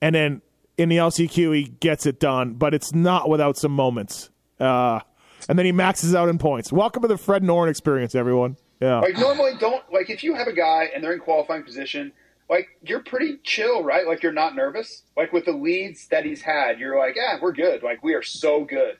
And then in the LCQ, he gets it done, but it's not without some moments. Uh, and then he maxes out in points. Welcome to the Fred Noren experience, everyone. Yeah. Like normally, don't like if you have a guy and they're in qualifying position, like you're pretty chill, right? Like you're not nervous. Like with the leads that he's had, you're like, yeah, we're good. Like we are so good.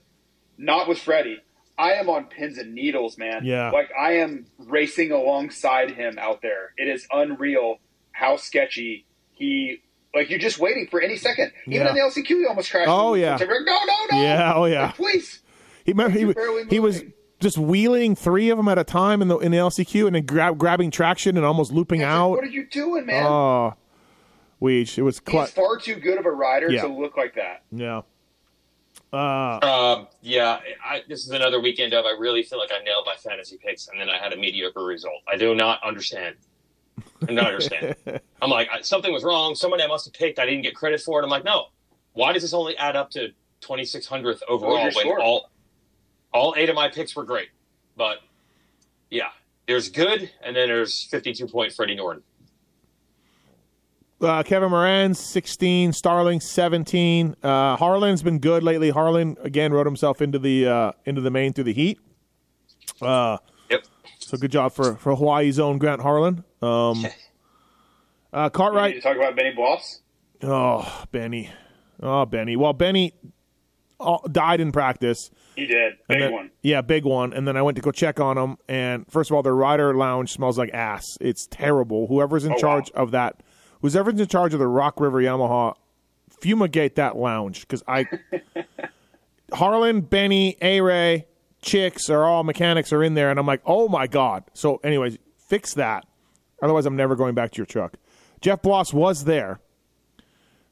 Not with Freddie. I am on pins and needles, man. Yeah. Like I am racing alongside him out there. It is unreal how sketchy he. Like you're just waiting for any second. Even Yeah. in the LCQ, he almost crashed. Oh, yeah. Like, no, no, no. Yeah, oh, yeah. Like, please. He remember he, was- he was just wheeling three of them at a time in the in the LCQ and then grab, grabbing traction and almost looping It's like, out. what are you doing, man? Oh, Weege, it was He's far too good of a rider Yeah. to look like that. yeah. Uh, Um, yeah, I, this is another weekend of I really feel like I nailed my fantasy picks, and then I had a mediocre result. I do not understand. I do not understand. (laughs) I'm like I, something was wrong. Somebody I must have picked. I didn't get credit for it. I'm like, no. Why does this only add up to 2600th overall when score? all all eight of my picks were great? But yeah, there's good, and then there's 52 point Freddie Noren. Uh, Kevin Moran, 16. Starling, 17. Uh, Harlan's been good lately. Harlan again rode himself into the uh, into the main through the heat. Uh, Yep. so good job for for Hawaii's own Grant Harlan. Um, (laughs) uh, You need Cartwright, talk about Benny Bloss. oh Benny, oh Benny. Well, Benny uh, died in practice. He did. Big then- one. Yeah, big one. And then I went to go check on him. And first of all, their rider lounge smells like ass. It's terrible. Whoever's in Oh, charge wow. of that, whoever's in charge of the Rock River Yamaha, fumigate that lounge because I, (laughs) Harlan, Benny, A Ray, Chicks are all mechanics are in there, and I'm like, oh my god. So, anyways, fix that. Otherwise, I'm never going back to your truck. Jeff Bloss was there,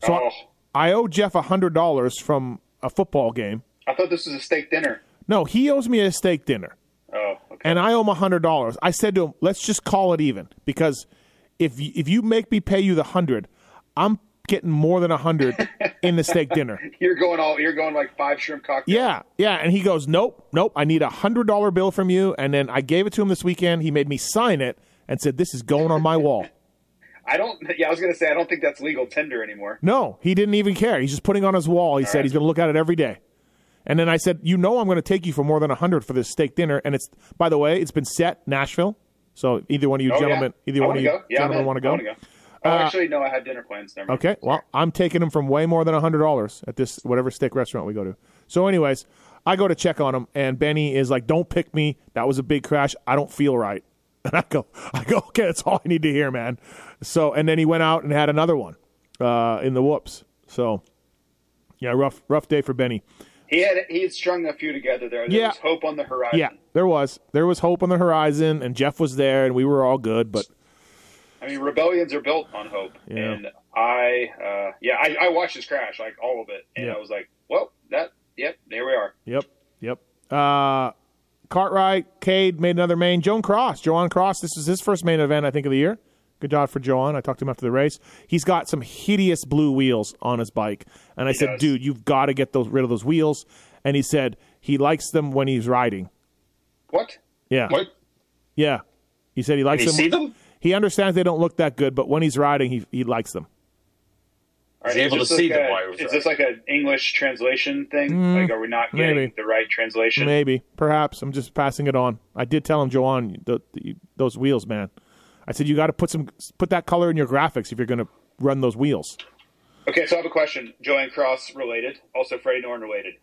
so oh, I, I owe Jeff a hundred dollars from a football game. I thought this was a steak dinner. No, he owes me a steak dinner Oh, okay. and I owe him a hundred dollars. I said to him, "Let's just call it even because if y- if you make me pay you the hundred, I'm getting more than a hundred (laughs) in the steak dinner." You're going all. You're going like five shrimp cocktails. Yeah, yeah, and he goes, "Nope, nope. I need a hundred dollar bill from you." And then I gave it to him this weekend. He made me sign it and said, "This is going on my (laughs) wall." I don't. Yeah, I was gonna say I don't think that's legal tender anymore. No, he didn't even care. He's just putting on his wall. He said right. he's going to look at it every day. And then I said, "You know, I'm going to take you for more than a hundred for this steak dinner." And it's, by the way, it's been set Nashville. So either one of you Oh, gentlemen, yeah. either I one of you go. Yeah, gentlemen want to go. go. Oh, Uh, actually, no. I had dinner plans. Never. Okay, well, I'm taking him from way more than hundred dollars at this whatever steak restaurant we go to. So, anyways, I go to check on him, and Benny is like, "Don't pick me. That was a big crash. I don't feel right." (laughs) And I go, "I go, okay, that's all I need to hear, man." So, and then he went out and had another one uh, in the whoops. So, yeah, rough, rough day for Benny. He had he had strung a few together there. There Yeah. was hope on the horizon. Yeah, there was there was hope on the horizon, and Jeff was there, and we were all good. But I mean, rebellions are built on hope, Yeah. and I, uh, yeah, I, I watched this crash, like all of it, and Yeah. I was like, well, that, yep, there we are. Yep, yep. Uh, Cartwright, Cade made another main. Joan Cros, Joan Cros. This is his first main event, I think, of the year. Good job for Joan. I talked to him after the race. He's got some hideous blue wheels on his bike, and I said, does. "Dude, you've got to get those rid of those wheels." And he said he likes them when he's riding. What? Yeah, What? yeah. He said he likes Can you them. see them? He understands they don't look that good, but when he's riding, he he likes them. All Is he able to see like them a- while he was Is this like an English translation thing? like, are we not getting Mm, maybe. the right translation? Maybe, perhaps. I'm just passing it on. I did tell him, Joan, the, the, those wheels, man. I said you got to put some put that color in your graphics if you're going to run those wheels. Okay, so I have a question. Joan Cros related, also Freddie Noren related.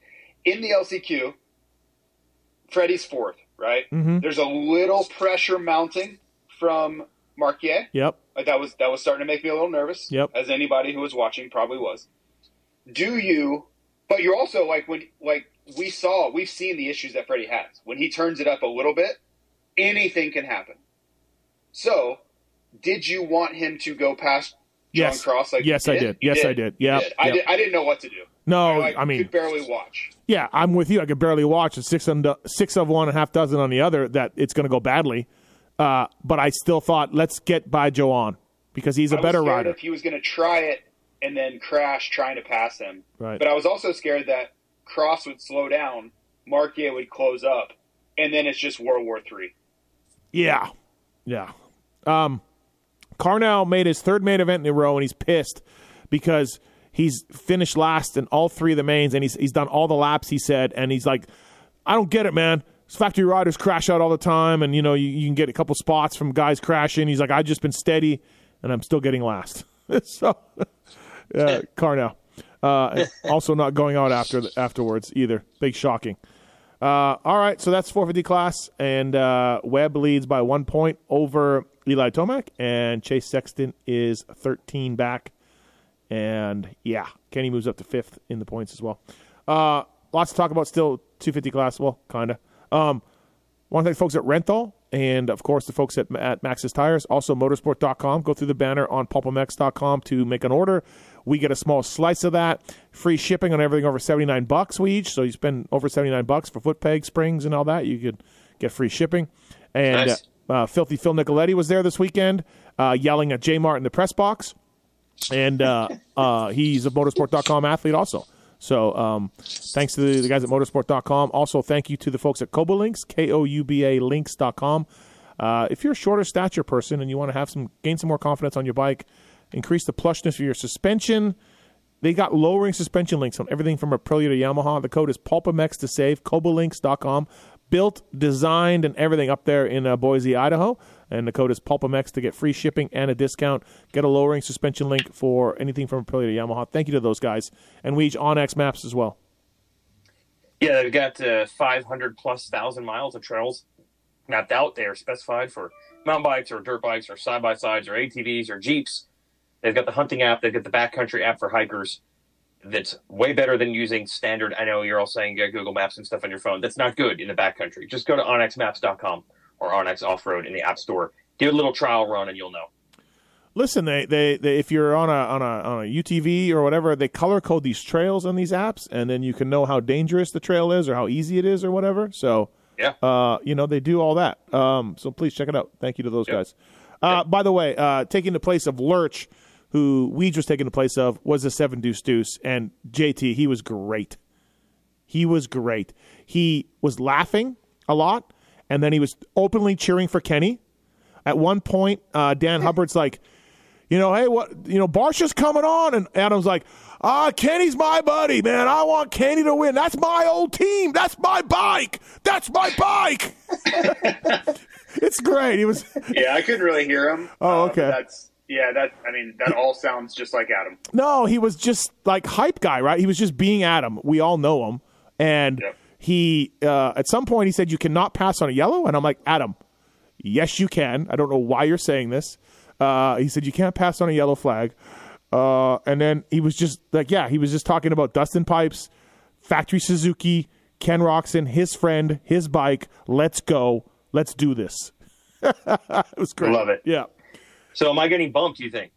In the LCQ, Freddie's fourth, right? Mm-hmm. There's a little pressure mounting from Marquier. Yep. Like that was that was starting to make me a little nervous. Yep. As anybody who was watching probably was. Do you? But you're also like when like we saw, we've seen the issues that Freddie has. When he turns it up a little bit, anything can happen. So, did you want him to go past John Yes. Cross? Like Yes, you I did. Yes, You I did. Yep. I, did. I didn't know what to do. No, I, I mean, could barely watch. yeah, I'm with you. I could barely watch a six on six of one and a half dozen on the other. That it's going to go badly. Uh, but I still thought let's get by Joe on because he's a I better rider. If he was going to try it and then crash trying to pass him, Right. But I was also scared that Cros would slow down, Marquez would close up, and then it's just World War Three. Yeah, yeah. Um, Carnell made his third main event in a row, and he's pissed because he's finished last in all three of the mains, and he's he's done all the laps. He said, and he's like, I don't get it, man. Factory riders crash out all the time, and you know you, you can get a couple spots from guys crashing. He's like, I've just been steady, and I'm still getting last. (laughs) so, uh, Carnell, uh, also not going out after afterwards either. Big shocking. Uh, all right, so that's 450 class, and uh, Webb leads by one point over Eli Tomac, and Chase Sexton is 13 back. And yeah, Kenny moves up to fifth in the points as well. Uh, lots to talk about still 250 class. Well, kind of. Um, want to thank folks at Renthal and, of course, the folks at, at Maxxis Tires. Also, motosport.com. Go through the banner on pulpmx.com to make an order. We get a small slice of that. Free shipping on everything over 79 bucks we each. So you spend over 79 bucks for foot peg springs and all that. You could get free shipping. And Nice. uh, Filthy Phil Nicoletti was there this weekend uh, yelling at J Mart in the press box and uh, (laughs) uh, he's a motosport.com athlete also. So um, thanks to the, the guys at motosport.com. Also, thank you to the folks at Kouba Links, K O U B A links.com. Uh, if you're a shorter stature person and you want to have some gain some more confidence on your bike, increase the plushness of your suspension. They got lowering suspension links on everything from Aprilia to Yamaha. The code is PulpaMex to save. KoubaLinks.com. Built, designed, and everything up there in uh, Boise, Idaho. And the code is PulpaMex to get free shipping and a discount. Get a lowering suspension link for anything from Aprilia to Yamaha. Thank you to those guys. And we each onX Maps as well. Yeah, they've got uh, 500 plus thousand miles of trails mapped out. They are specified for mountain bikes or dirt bikes or side by sides or ATVs or Jeeps. They've got the hunting app. They've got the backcountry app for hikers. That's way better than using standard. I know you're all saying Google Maps and stuff on your phone. That's not good in the backcountry. Just go to onxmaps.com or onx offroad in the app store. Do a little trial run and you'll know. Listen, they, they, they if you're on a on a on a UTV or whatever, they color code these trails on these apps, and then you can know how dangerous the trail is or how easy it is or whatever. So Yeah. uh, you know they do all that. Um, so please check it out. Thank you to those guys. Uh, By the way, uh, taking the place of Lurch, who Weege was taking the place of, was the seven deuce deuce, and JT he was great. He was great. He was laughing a lot, and then he was openly cheering for Kenny. At one point, uh, Dan Hubbard's like, you know, hey, what, you know, Barcia's coming on, and Adam's like, ah, Kenny's my buddy, man. I want Kenny to win. That's my old team. That's my bike. That's my bike. (laughs) it's great. He was, (laughs) Yeah, I couldn't really hear him. Oh, Uh, okay. that's yeah. That I mean, that all sounds just like Adam. no, he was just like hype guy, right? He was just being Adam. We all know him, and Yep. He uh, at some point he said you cannot pass on a yellow, and I'm like Adam, yes you can. I don't know why you're saying this. Uh, he said you can't pass on a yellow flag, uh, and then he was just like yeah, he was just talking about Dustin Pipes, factory Suzuki, Ken Roczen, his friend, his bike. Let's go, let's do this. (laughs) it was great. Love it. Yeah. So am I getting bumped, you think?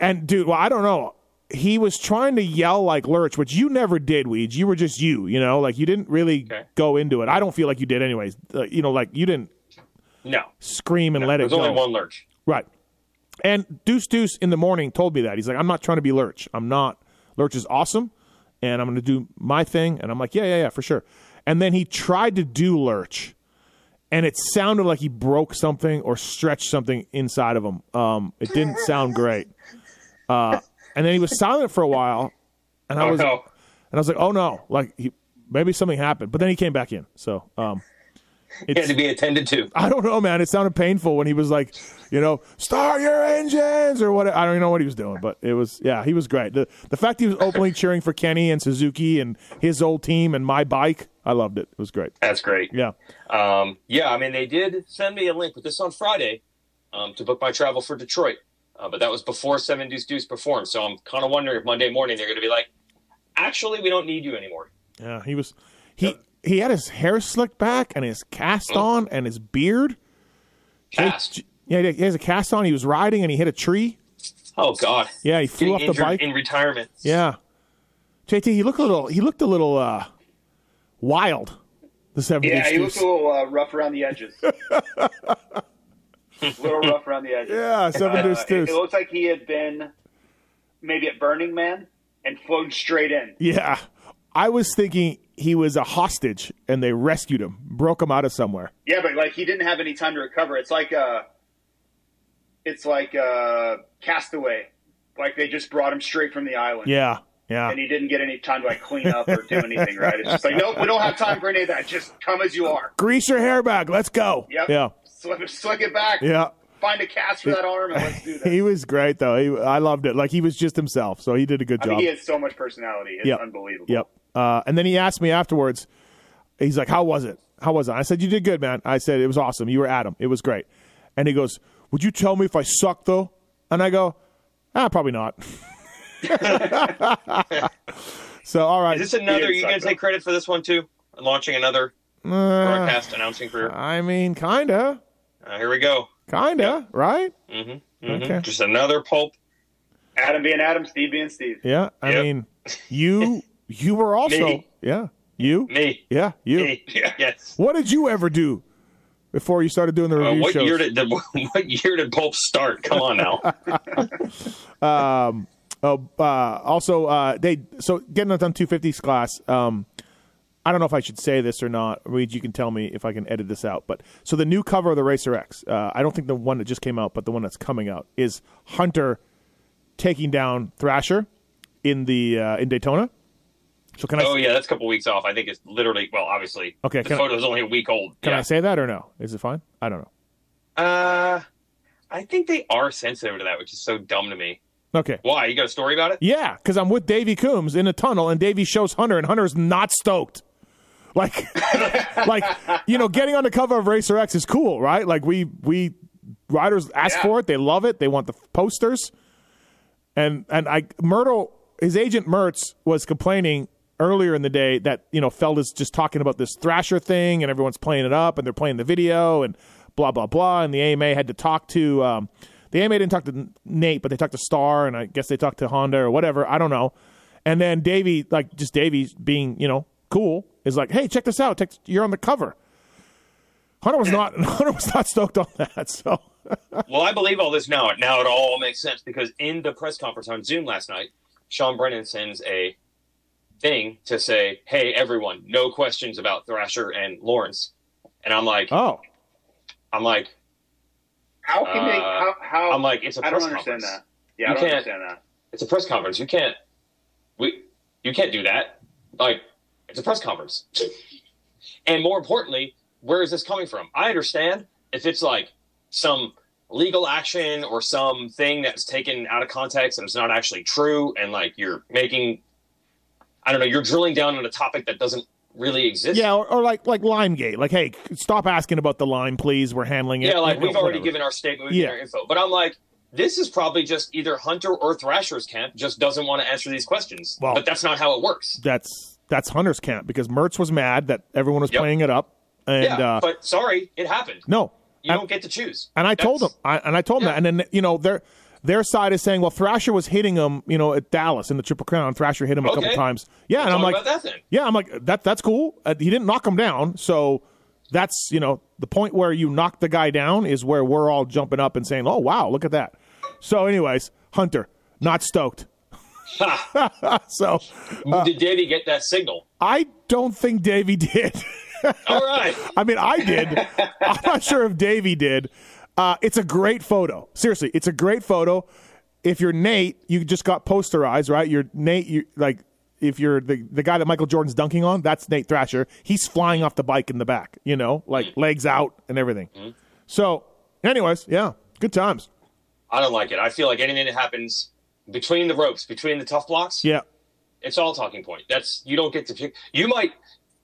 And dude, well, I don't know. He was trying to yell like Lurch, which you never did, Weege. You were just you, you know, like you didn't really Okay. go into it. I don't feel like you did, anyways. Uh, you know, like you didn't No. scream and let it There's go. only one lurch. Right. And Deuce Deuce in the morning told me that. He's like, I'm not trying to be Lurch. I'm not. Lurch is awesome, and I'm going to do my thing. And I'm like, yeah, yeah, yeah, for sure. And then he tried to do Lurch, and it sounded like he broke something or stretched something inside of him. Um, it didn't sound great. Uh, and then he was silent for a while, and I Oh, was, no. and I was like, oh no, like he, maybe something happened. But then he came back in. So, um, He had to be attended to. I don't know, man. It sounded painful when he was like, you know, start your engines or what. I don't even know what he was doing, but it was, yeah, he was great. The the fact he was openly (laughs) cheering for Kenny and Suzuki and his old team and my bike, I loved it. It was great. That's great. Yeah. Um, yeah, I mean, they did send me a link with this on Friday um, to book my travel for Detroit, uh, but that was before Seven Deuce Deuce performed. So I'm kind of wondering if Monday morning they're going to be like, actually, we don't need you anymore. Yeah, he was he he had his hair slicked back and his cast Oh. on and his beard. Cast. Yeah, he has a cast on. He was riding and he hit a tree. Oh God. Yeah, he flew Getting off the bike. in retirement. Yeah, JT, he looked a little. He looked a little uh, wild. The seven. Yeah, Deuce he looked Deuce. a little uh, rough around the edges. (laughs) a (laughs) little rough around the edges. Yeah, seven Uh, deuce it, deuce. it looks like he had been maybe at Burning Man and flown straight in. Yeah, I was thinking he was a hostage and they rescued him, broke him out of somewhere. Yeah, but like he didn't have any time to recover. It's like uh it's like uh Castaway. Like they just brought him straight from the island. Yeah, yeah. And he didn't get any time to like clean up or do anything, right? It's just like, nope, we don't have time for any of that. Just come as you are. Grease your hair back. Let's go. Yep. Yeah, Slick, slick it back. yeah. Find a cast for that arm and let's do (laughs) this. He was great though. He, I loved it. Like he was just himself, so he did a good I job. mean, he has so much personality. It's Yep. unbelievable. Yep. Uh, and then he asked me afterwards. He's like, "How was it? How was it?" I said, "You did good, man." I said, "It was awesome. You were Adam. It was great." And he goes, "Would you tell me if I suck though?" And I go, "Ah, probably not." (laughs) so all right. Is this another? didn't You suck, gonna though. take credit for this one too? Launching another Uh, broadcast announcing career. I mean, kinda, Uh, here we go. kinda, right? Mm-hmm, Okay. Just another pulp. Adam being Adam, Steve being Steve. Yeah. I Yep. mean, you (laughs) you were also Me. yeah you Me. yeah you. Me. (laughs) yes. What did you ever do before you started doing the Uh, review what shows? year did the, (laughs) what year did pulp start? Come on now. Oh, uh, also, uh, they so getting it on 250s class. Um, I don't know if I should say this or not. Reed, you can tell me if I can edit this out. But so the new cover of the Racer X, uh, I don't think the one that just came out, but the one that's coming out is Hunter taking down Thrasher in the uh, in Daytona. So can I oh yeah, that's a couple weeks off. I think it's literally well, obviously. Okay, The can I- photo's only a week old. can yeah. I say that or no? Is it fine? I don't know. Uh, I think they are sensitive to that, which is so dumb to me. Okay. Why? You got a story about it? Yeah, because I'm with Davey Coombs in a tunnel, and Davy shows Hunter, and Hunter's not stoked. Like, (laughs) like you know, getting on the cover of Racer X is cool, right? Like we we riders ask Yeah. for it, they love it, they want the posters, and and I Myrtle, his agent Mertz was complaining earlier in the day that you know Feld is just talking about this Thrasher thing, and everyone's playing it up, and they're playing the video, and blah blah blah, and the AMA had to talk to. Um, the AMA didn't talk to Nate, but they talked to Star, and I guess they talked to Honda or whatever. I don't know. And then Davey, like just Davey being, you know, cool, is like, "Hey, check this out! Check, you're on the cover." Hunter was not. (laughs) Hunter was not stoked on that. So (laughs) Well, I believe all this now. Now it all makes sense because in the press conference on Zoom last night, Sean Brennan sends a thing to say, "Hey, everyone, no questions about Thrasher and Lawrence." And I'm like, oh, I'm like, How can they? Uh, How? how I'm like, it's a I don't press understand conference. that. Yeah, You I don't can't- understand that. It's a press conference. You can't, we, you can't do that. Like, it's a press conference. and more importantly, where is this coming from? I understand if it's like some legal action or some thing that's taken out of context and it's not actually true, and like you're making, I don't know, you're drilling down on a topic that doesn't really exist. yeah, or, or like like Limegate, like, hey, stop asking about the lime, please. We're handling it. Yeah, like we've already whatever. given our statement, we've Yeah. given our info. But I'm like, this is probably just either Hunter or Thrasher's camp just doesn't want to answer these questions. Well- but that's not how it works. That's that's Hunter's camp because Mertz was mad that everyone was Yep. playing it up, and yeah, uh, but sorry, it happened. no, You and, don't get to choose. and I told him, I, and I told him Yeah. that, and then you know their their side is saying, well, Thrasher was hitting him, you know, at Dallas in the Triple Crown. Thrasher hit him a couple times. Yeah, and Talk I'm like, about that then. yeah, I'm like that. That's cool. Uh, he didn't knock him down, so that's you know the point where you knock the guy down is where we're all jumping up and saying, oh wow, look at that. So, anyways, Hunter not stoked. (laughs) so uh, Did Davey get that signal? I don't think Davey did. (laughs) All right. I mean, I did. (laughs) I'm not sure if Davey did. Uh, it's a great photo. Seriously, it's a great photo. If you're Nate, you just got posterized, right? You're Nate. You like if you're the the guy that Michael Jordan's dunking on. That's Nate Thrasher. He's flying off the bike in the back. You know, like mm-hmm. legs out and everything. Mm-hmm. So, anyways, yeah, good times. I don't like it. I feel like anything that happens between the ropes, between the tough blocks, Yeah, it's all talking point. That's you don't get to pick. You might.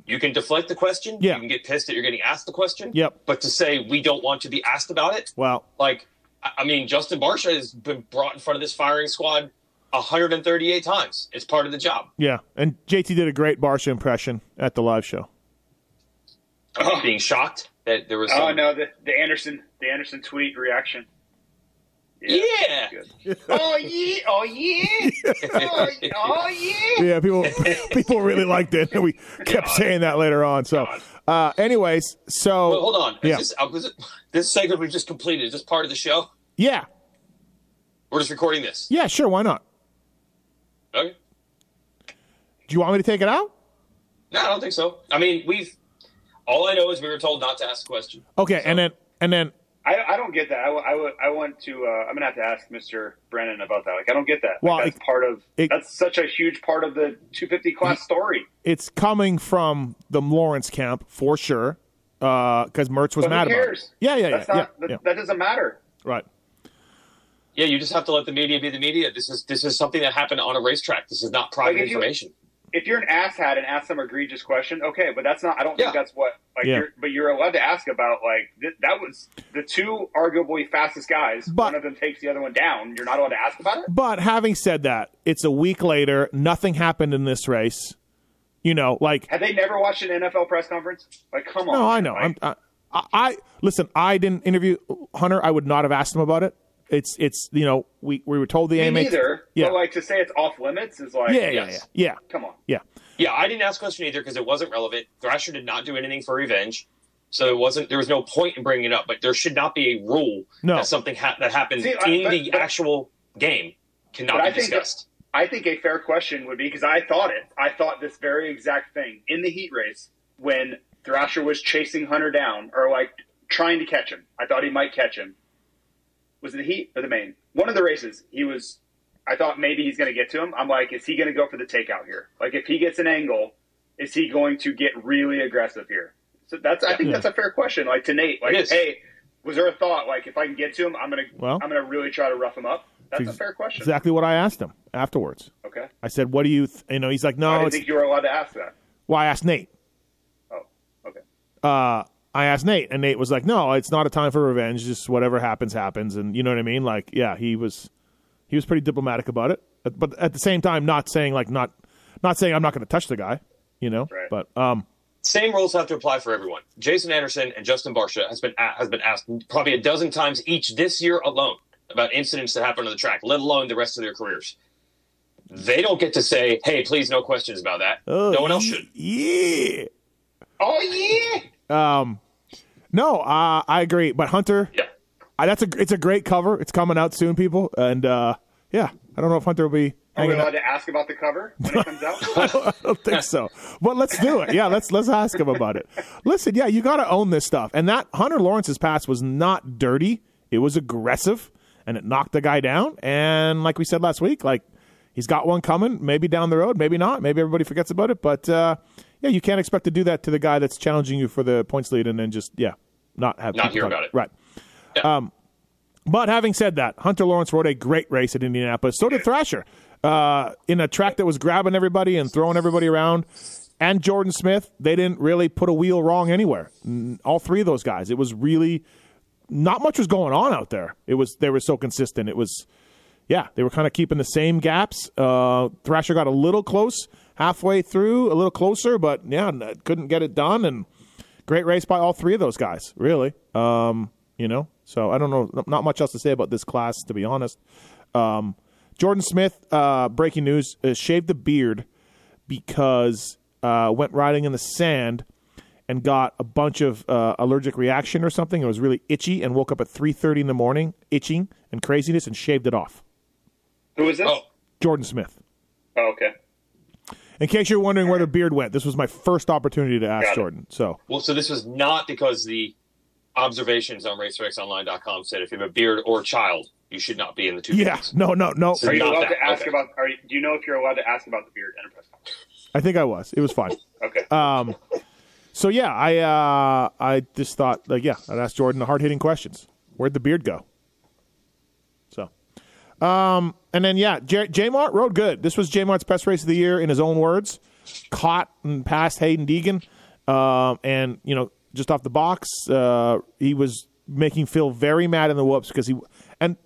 You can deflect the question. Yeah. You can get pissed that you're getting asked the question. Yep. But to say we don't want to be asked about it, well, like I I mean, Justin Barcia has been brought in front of this firing squad 138 times. It's part of the job. Yeah, and JT did a great Barcia impression at the live show. Oh. Being shocked that there was. Oh, some, Oh no, the, the Anderson the Anderson tweet reaction. Yeah. good. (laughs) oh yeah, oh yeah, oh, oh yeah. Yeah, people people really liked it, and we kept saying that later on. So, uh, anyways, so Well, hold on. Is Yeah. This, was it, this segment we just completed. Is this part of the show? yeah, We're just recording this. yeah, sure, why not? Okay. Do you want me to take it out? No, I don't think so. I mean, we've. All I know is we were told not to ask a question. Okay, and then and then I, I don't get that. I, w- I, w- I want to. Uh, I'm gonna have to ask Mr. Brennan about that. Like, I don't get that. Like, Well, that's it- part of. it- that's such a huge part of the 250 class story. it's coming from the Lawrence camp for sure, because Mertz was But mad who about cares? it. Yeah, yeah, That's yeah, not. yeah, that, yeah. that doesn't matter. Right. Yeah, you just have to let the media be the media. This is this is something that happened on a racetrack. This is not private Like, if you- information. If you're an asshat and ask some egregious question, okay, but that's not. I don't Yeah. think that's what. Like, Yeah. you're, but you're allowed to ask about like th- that was the two arguably fastest guys. But- one of them takes the other one down. You're not allowed to ask about it. But having said that, it's a week later. Nothing happened in this race. You know, like Have they never watched an NFL press conference? Like, come on. no, I know. Like, I'm, I, I listen. I didn't interview Hunter. I would not have asked him about it. It's it's you know we we were told the me AMA. neither. Yeah. But like to say it's off limits is like, yeah, yeah, yeah, Yes. yeah, Come on. yeah. Yeah, I didn't ask a question either because it wasn't relevant. Thrasher did not do anything for revenge, so it wasn't. There was no point in bringing it up. But there should not be a rule No. that something ha- that happened See, I- in but- the but- actual game cannot be I think that- discussed. I think a fair question would be because I thought it. I thought this very exact thing in the heat race when Thrasher was chasing Hunter down or like trying to catch him. I thought he might catch him. Was it the heat or the main? One of the races. He was. I thought maybe he's going to get to him. I'm like, is he going to go for the takeout here? Like, if he gets an angle, is he going to get really aggressive here? So that's. I think that's a fair question. Like to Nate, like, hey, was there a thought like if I can get to him, I'm gonna, Well- I'm gonna really try to rough him up? That's a fair question. Exactly what I asked him afterwards. Okay. I said, "What do you?" Th-? You know, he's like, "No." I "No, didn't it's." think you were allowed to ask that. Well, I asked Nate. Oh, okay. uh, I asked Nate, and Nate was like, "No, it's not a time for revenge. Just whatever happens, happens." And you know what I mean? Like, yeah, he was he was pretty diplomatic about it, but at the same time, not saying like not not saying I'm not going to touch the guy, you know. Right. But um, Same rules have to apply for everyone. Jason Anderson and Justin Barcia has been a- has been asked probably a dozen times each this year alone about incidents that happened on the track, let alone the rest of their careers. They don't get to say, "Hey, please, no questions about that." oh, no one else should. Yeah. Oh yeah. Um, no, uh, I agree. But Hunter, Yeah. I, that's a it's a great cover. It's coming out soon, people, and uh, yeah, I don't know if Hunter will be Are we allowed out. to ask about the cover when it comes out? (laughs) I don't think so. But let's do it. Yeah, let's let's ask him about it. Listen, yeah, you got to own this stuff. And that Hunter Lawrence's pass was not dirty. It was aggressive, and it knocked the guy down. And like we said last week, like he's got one coming. Maybe down the road, maybe not. Maybe everybody forgets about it. But uh, yeah, you can't expect to do that to the guy that's challenging you for the points lead, and then just yeah, not have Not hear about it. Right. Yeah. Um, but having said that, Hunter Lawrence rode a great race at Indianapolis. So did Thrasher. Uh, in a track that was grabbing everybody and throwing everybody around. And Jordan Smith, they didn't really put a wheel wrong anywhere. All three of those guys. It was really not much was going on out there. It was they were so consistent. It was yeah, they were kind of keeping the same gaps. Uh, Thrasher got a little close halfway through, a little closer, but yeah, couldn't get it done. And great race by all three of those guys, really. Um, you know, so I don't know, not much else to say about this class, to be honest. Um, Jordan Smith, uh, breaking news, uh, shaved the beard because uh, went riding in the sand and got a bunch of uh, allergic reaction or something. It was really itchy and woke up at three thirty in the morning, itching and craziness, and shaved it off. Who is this? Oh, Jordan Smith. Oh, okay. In case you're wondering where the beard went, this was my first opportunity to ask Jordan. So well, so this was not because the observations on RacerXOnline.com said if you have a beard or a child, you should not be in the two yeah, games. no, no, no. So Are you allowed that, to ask okay. about? Are you, do you know if you're allowed to ask about the beard in a press? I think I was. It was fine. (laughs) Okay. Um, so yeah, I uh, I just thought like yeah, I'd ask Jordan the hard hitting questions. Where'd the beard go? Um, and then yeah, J, J Mart rode good. This was J Mart's best race of the year in his own words. Caught and passed Haiden Deegan, um, and you know just off the box, uh, he was making Phil very mad in the whoops because he. And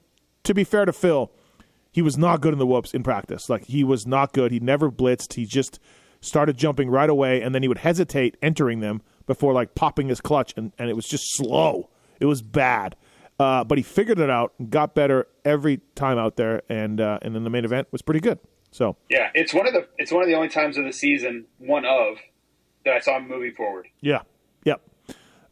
to be fair to Phil, he was not good in the whoops in practice. Like he was not good. He never blitzed. He just started jumping right away, and then he would hesitate entering them before like popping his clutch, and, and it was just slow. It was bad. Uh, but he figured it out, and got better every time out there, and uh, and then the main event was pretty good. So Yeah, it's one of the it's one of the only times of the season, one of, that I saw him moving forward. yeah, yep.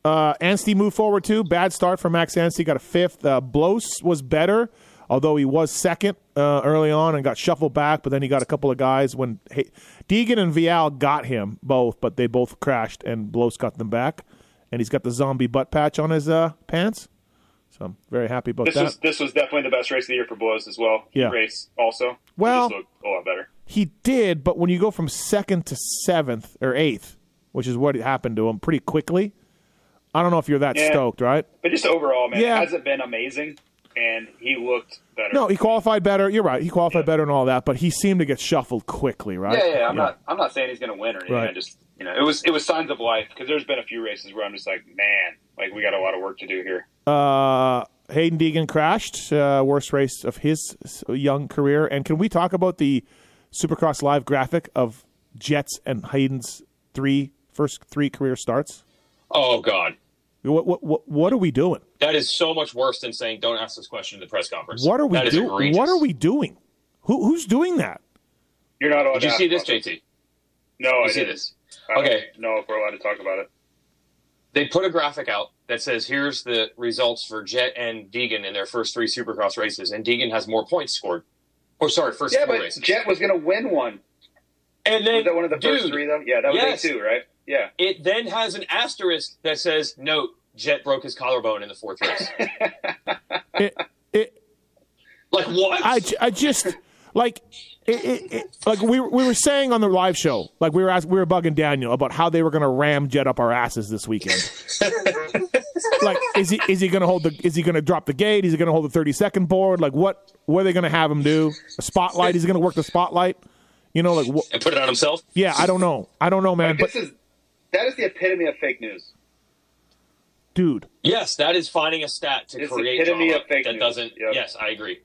Uh, Anstie moved forward too. Bad start for Max Anstie. Got a fifth. Uh, Blose was better, although he was second uh, early on and got shuffled back. But then he got a couple of guys when hey, Deegan and Vialle got him both, but they both crashed and Blose got them back. And he's got the zombie butt patch on his uh, pants. So I'm very happy about This that. was this was definitely the best race of the year for Blose as well. Yeah. race also. Well- he just looked a lot better. He did, but when you go from second to seventh or eighth, which is what happened to him pretty quickly, I don't know if you're that Yeah. stoked, right? But just overall, man, Yeah. it hasn't been amazing, and he looked better. No, he qualified better. You're right. He qualified better and all that, but he seemed to get shuffled quickly, right? Yeah, yeah. I'm not. I'm not saying he's going to win or anything. Right. I just, you know, it was it was signs of life because there's been a few races where I'm just like, man, like we got a lot of work to do here. Uh, Haiden Deegan crashed, uh, worst race of his young career. And can we talk about the Supercross Live graphic of Jets and Hayden's three first three career starts? Oh God, What what what, what are we doing? that is so much worse than saying "Don't ask this question in the press conference." What are we doing? What are we doing? Who who's doing that? You're not. Did you see this, about JT? No, You I see didn't. this? I Okay. No, if we're allowed to talk about it. They put a graphic out that says, "Here's the results for Jet and Deegan in their first three Supercross races, and Deegan has more points scored." Or sorry, first Yeah, four but races. Jet was going to win one. and then Was that one of the first three though? Yeah, that was yes. day two, right? Yeah. It then has an asterisk that says, "Note: Jet broke his collarbone in the fourth race." (laughs) It, it, like what? I, I just like it, it, it, like we were- we were saying on the live show, like we were ask, we were bugging Daniel about how they were going to ram Jet up our asses this weekend. (laughs) like, is he is he going to hold the is he going to drop the gate? Is he going to hold the thirty second board? Like, what what are they going to have him do? A spotlight? Is he going to work the spotlight? You know, like wh- and put it on himself. yeah, I don't know, I don't know, man. Like, But this is that is the epitome of fake news. dude, Yes, that is finding a stat to It's create epitome drama of fake that news. doesn't. Yep. Yes, I agree.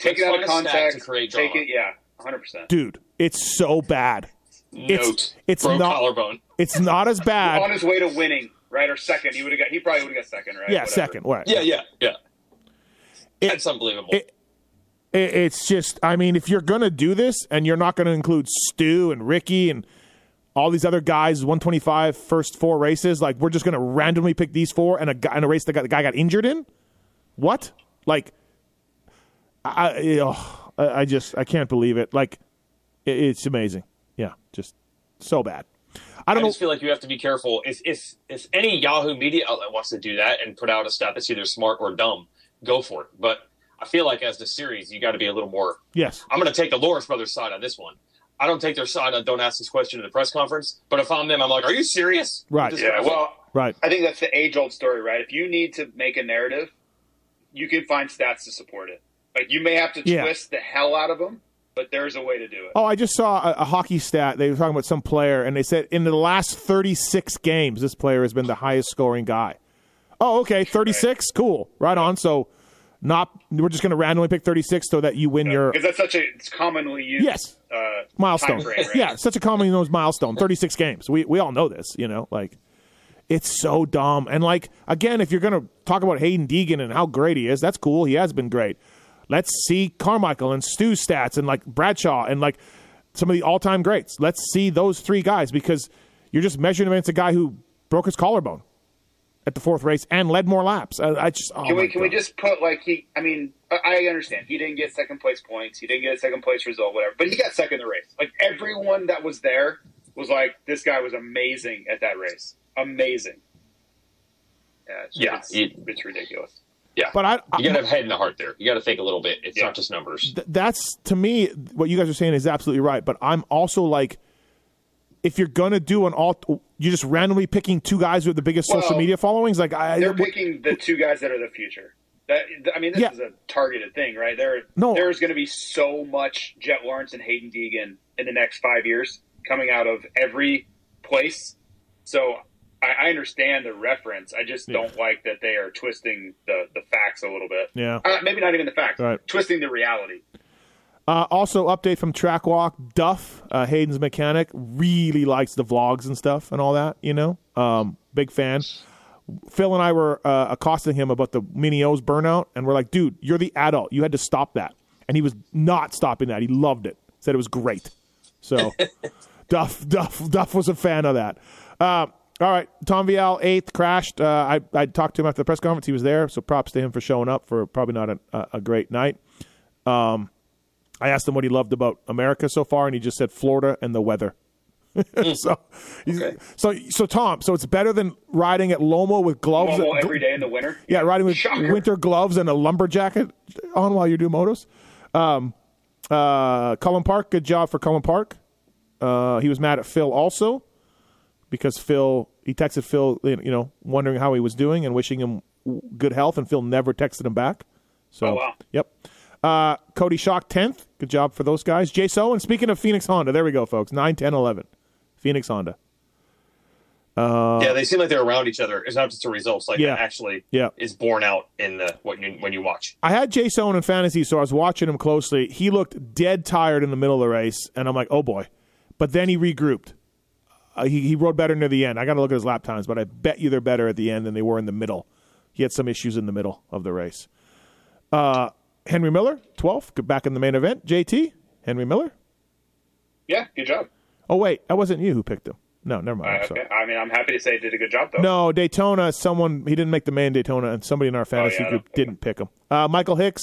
Take it out of a context. to create take it, yeah, 100. percent dude, it's so bad. Note: It's- it's broke not- collarbone. It's not as bad. On his way to winning, right or second, he would have got. He probably would have got second, right? yeah, Whatever. second. Right. Yeah, yeah, yeah. It- That's unbelievable. it- it- it's just i mean if you're gonna do this and you're not gonna include stu and ricky and all these other guys 125 first four races like we're just gonna randomly pick these four and a guy in a race that got, the guy got injured in what like i oh, I I just i can't believe it like it, it's amazing yeah just so bad i I don't know just feel like you have to be careful. If if if any Yahoo media outlet wants to do that and put out a stat that's either smart or dumb, go for it. But I feel like as the series, you got to be a little more. yes I'm going to take the Lawrence brothers side on this one. I don't take their side on don't ask this question in the press conference. But if I'm them, I'm like, are you serious? Right. Yeah, guy's- well, right I think that's the age old story, right? If you need to make a narrative, you can find stats to support it. Like you may have to Yeah. twist the hell out of them, but there's a way to do it. Oh, I just saw a, a hockey stat. They were talking about some player, and they said in the last 36 games, this player has been the highest scoring guy. Oh, okay, 36, cool, right on. So, not we're just going to randomly pick 36 so that you win your Because that's such a it's commonly used yes uh, milestone. frame, right? (laughs) Yeah, such a commonly known milestone. 36 games. We we all know this. You know, like it's so dumb. And like again, if you're going to talk about Haiden Deegan and how great he is, that's cool. He has been great. Let's see Carmichael and Stu's stats and like Bradshaw and like some of the all-time greats. Let's see those three guys because you're just measuring him against a guy who broke his collarbone at the fourth race and led more laps. I, I just oh Can we can we just put like he? I mean, I- I understand he didn't get second place points, he didn't get a second place result, whatever. But he got second in the race. Like everyone that was there was like, this guy was amazing at that race, amazing. Yeah, it's, Yeah, it's, you- it's ridiculous. Yeah. But I, I you got to have head in the heart there. You got to think a little bit. It's Yeah. not just numbers. th- that's to me what you guys are saying is absolutely right. But I'm also like, if you're gonna do an all, you're just randomly picking two guys with the biggest social media followings. Like I, They're what- picking the two guys that are the future. That I mean, this Yeah. is a targeted thing, right? There, No. there's going to be so much Jet Lawrence and Haiden Deegan in the next five years coming out of every place. So I, I understand the reference. I just don't like that they are twisting the the facts a little bit. Yeah. Uh, maybe not even the facts. Right. Twisting the reality. Uh, also, update from Track Walk. Duff, uh, Hayden's mechanic, really likes the vlogs and stuff and all that. You know, um, big fan. Phil and I were uh, accosting him about the Mini O's burnout, and we're like, "Dude, you're the adult. You had to stop that." And he was not stopping that. He loved it. Said it was great. So, (laughs) Duff, Duff, Duff was a fan of that. Uh, all right, Tom Vialle eighth crashed. Uh, I I talked to him after the press conference. He was there, so props to him for showing up for probably not a, a great night. Um, I asked him what he loved about America so far, and he just said Florida and the weather. (laughs) so, okay. so, so Tom, so it's better than riding at Lommel with gloves Lommel every day in the winter. Yeah, riding with Shocker. winter gloves and a lumber jacket on while you do motos. Um, uh, Cullen Park, good job for Cullen Park. Uh, he was mad at Phil also because Phil he texted Phil, you know, wondering how he was doing and wishing him good health, and Phil never texted him back. So, oh, wow. yep. Uh, Cody Schock tenth. Good job for those guys. Jay So, and speaking of Phoenix Honda, there we go, folks. 9, 10, 11. Phoenix Honda. Uh, yeah, they seem like they're around each other. It's not just the results; like yeah, actually, yeah. is borne out in the when you when you watch. I had Jace Owen in fantasy, so I was watching him closely. He looked dead tired in the middle of the race, and I'm like, oh boy. But then he regrouped. Uh, he he rode better near the end. I got to look at his lap times, but I bet you they're better at the end than they were in the middle. He had some issues in the middle of the race. Uh, Henry Miller, 12th, back in the main event. JT, Henry Miller. Yeah, good job. Oh wait, that wasn't you who picked him. No, never mind. Uh, okay. I mean, I'm happy to say he did a good job though. No, Daytona. Someone he didn't make the main Daytona, and somebody in our fantasy oh, yeah, group didn't pick him. Uh, Michael Hicks,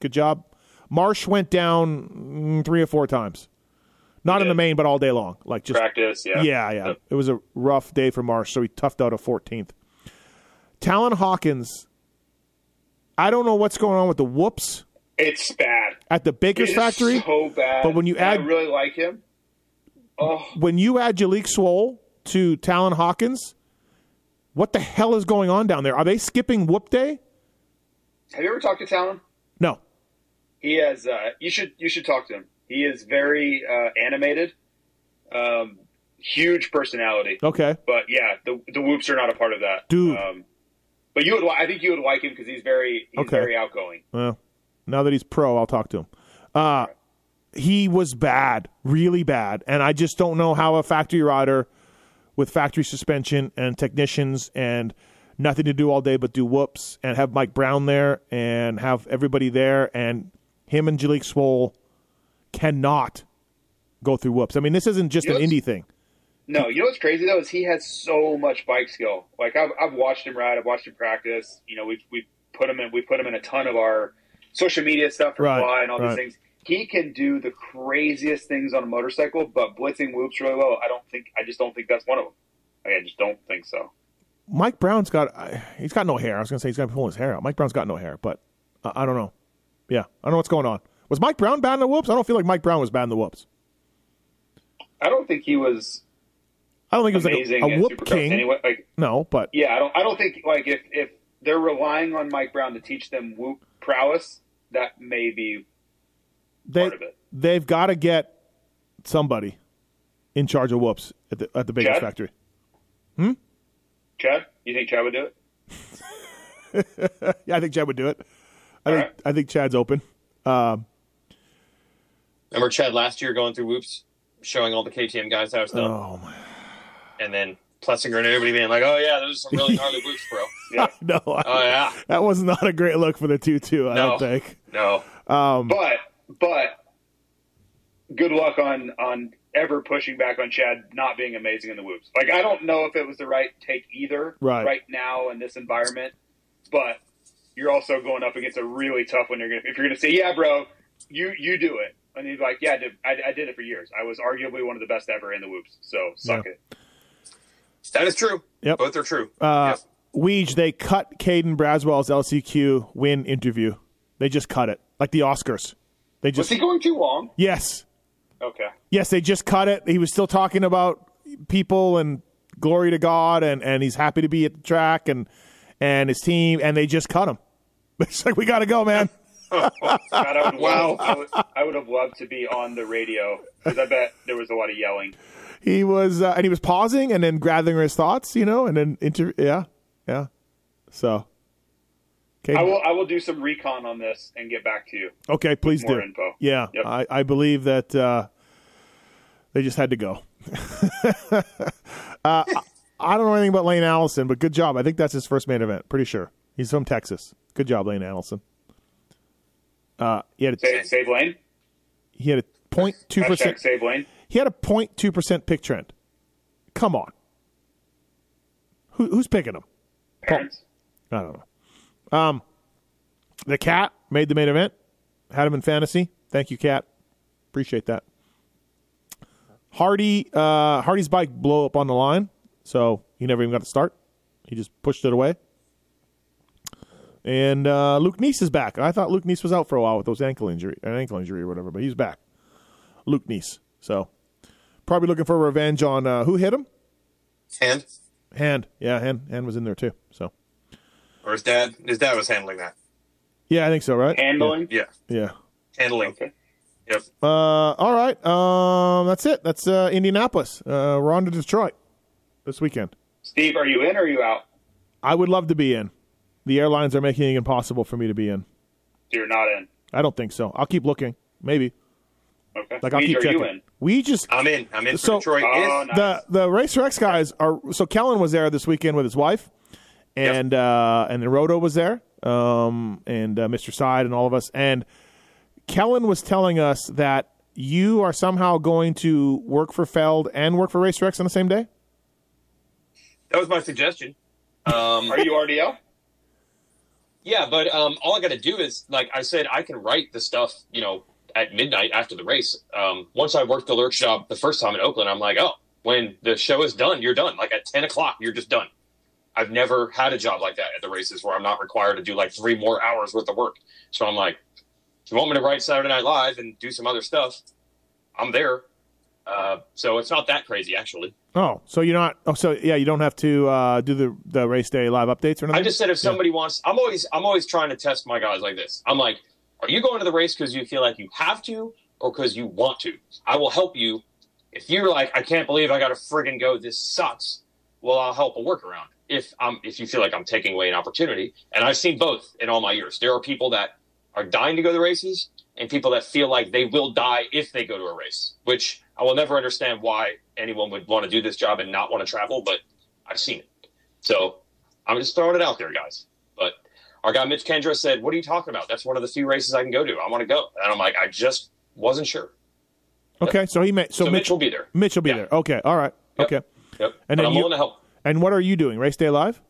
good job. Marsh went down mm, three or four times, not in the main, but all day long. Like just practice. Yeah, yeah, yeah. Yep. It was a rough day for Marsh, so he toughed out a 14th. Talon Hawkins. I don't know what's going on with the whoops. It's bad at the Baker's factory. So bad. But when you add, I really like him. Oh. When you add Jalek Swoll to Talon Hawkins, what the hell is going on down there? Are they skipping Whoop Day? Have you ever talked to Talon? No. He has. Uh, you should. You should talk to him. He is very uh, animated. Um, huge personality. Okay. But yeah, the the whoops are not a part of that, dude. Um, but you would. I think you would like him because he's very. He's okay. very outgoing. Well, now that he's pro, I'll talk to him. Uh, he was bad, really bad, and I just don't know how a factory rider with factory suspension and technicians and nothing to do all day but do whoops and have Mike Brown there and have everybody there and him and Jalek Swoll cannot go through whoops. I mean, this isn't just you know an indie thing. No, you know what's crazy though is he has so much bike skill. Like I've, I've watched him ride, I've watched him practice. You know, we've we put him in we put him in a ton of our social media stuff for right, fly and all right. these things he can do the craziest things on a motorcycle, but blitzing whoops really well. I don't think. I just don't think that's one of them. I just don't think so. Mike Brown's got he's got no hair. I was going to say he's got to pull his hair out. Mike Brown's got no hair, but uh, I don't know. Yeah, I don't know what's going on. Was Mike Brown bad in the whoops? I don't feel like Mike Brown was bad in the whoops. I don't think he was. I don't think he was like a, a whoop king. Anyway, like no, but yeah, I don't. I don't think like if if they're relying on Mike Brown to teach them whoop prowess, that may be they, part of it they've got to get somebody in charge of whoops at the at the biggest Chad? factory. Hmm. Chad, you think Chad would do it? (laughs) yeah, I think Chad would do it. I All think right. I think Chad's open. Um, Remember Chad last year going through whoops, showing all the KTM guys how it's done, oh my! and then Plessinger and everybody being like, "Oh yeah, those are some really (laughs) gnarly whoops, bro." (laughs) Yeah. no, Oh yeah, that was not a great look for the two-two. I No. don't think. no, Um, But but good luck on on ever pushing back on Chad not being amazing in the whoops. Like I don't know if it was the right take either right, Right. now in this environment, but you're also going up against a really tough one. You're gonna if you're gonna say, yeah, bro, you you do it, and he's like, yeah, I did, I, I did it for years. I was arguably one of the best ever in the whoops. So suck Yeah. it. that is true. Yep. both are true. uh, Yes. Weege, they cut Caden Braswell's LCQ win interview. They just cut it like the Oscars. They just Was he going too long? yes, Okay. yes, they just cut it. He was still talking about people and glory to God, and and he's happy to be at the track and and his team, and they just cut him. (laughs) It's like we got to go, man. God, I would, (laughs) wow. I would, I would have loved to be on the radio because I bet there was a lot of yelling. He was, uh, and he was pausing and then gathering his thoughts, you know, and then inter. Yeah, yeah. So Okay, I will. I will do some recon on this and get back to you. okay, please do. info. Yeah, Yep. I, I believe that uh, they just had to go. (laughs) uh, I don't know anything about Lane Allison, but good job. I think that's his first main event. Pretty sure he's from Texas. Good job, Lane Allison. Uh, he had a, Save, save lane. he had a 0.2 percent save lane. He had a 0.2 percent pick trend. Come on, Who, who's picking him? Parents. I don't know. Um, the cat made the main event. Had him in fantasy. Thank you, cat. Appreciate that. Hardy, uh, Hardy's bike blew up on the line, so he never even got to start. He just pushed it away. And uh, Luke Neese is back. I thought Luke Neese was out for a while with those ankle injury, an ankle injury or whatever, but he's back. Luke Neese. So probably looking for revenge on uh, who hit him. Hand Hand, yeah, hand, hand was in there too. So or his dad? His dad was handling that. yeah, I think so, right? Handling. Yeah, Yeah. handling. Okay. Yep. Uh, all right. Um, that's it. That's uh, Indianapolis. Uh, we're on to Detroit this weekend. Steve, are you in or are you out? I would love to be in. The airlines are making it impossible for me to be in. You're not in. I don't think so. I'll keep looking. Maybe. Okay. Like I'll Weege, keep are checking. you in? We just I'm in. I'm in for So- Detroit. Oh, nice. the the Racer X guys are. So Kellen was there this weekend with his wife, and uh, and then Roto was there, um, and uh, Mr. Side and all of us. And Kellen was telling us that you are somehow going to work for Feld and work for Racer X on the same day. that was my suggestion. Um, Are you RDL? Yeah, but um, all I got to do is, like I said, I can write the stuff, you know, at midnight after the race. Um, once I worked the lurch job the first time in Oakland, I'm like, oh, when the show is done, you're done. Like at 10 o'clock, you're just done. I've never had a job like that at the races where I'm not required to do like three more hours worth of work. So I'm like, if you want me to write Saturday Night Live and do some other stuff, I'm there. Uh, so it's not that crazy, actually. Oh, so you're not? Oh, so yeah, you don't have to uh, do the the race day live updates or anything. I just said if somebody wants, I'm always I'm always trying to test my guys like this. I'm like, are you going to the race because you feel like you have to, or because you want to? I will help you. If you're like, I can't believe I got to friggin' go. This sucks. Well, I'll help a workaround. If I'm if you feel like I'm taking away an opportunity, and I've seen both in all my years. There are people that are dying to go to the races, and people that feel like they will die if they go to a race. Which I will never understand why anyone would want to do this job and not want to travel, but I've seen it. So I'm just throwing it out there, guys. But our guy Mitch Kendra said, "What are you talking about? That's one of the few races I can go to. I want to go." And I'm like, I just wasn't sure. Okay, so he may. So, So, Mitch, Mitch will be there. Mitch will be Yeah. there. Okay, all right. Yep. Okay, Yep. And then I'm you- willing to help. and what are you doing? Race day live?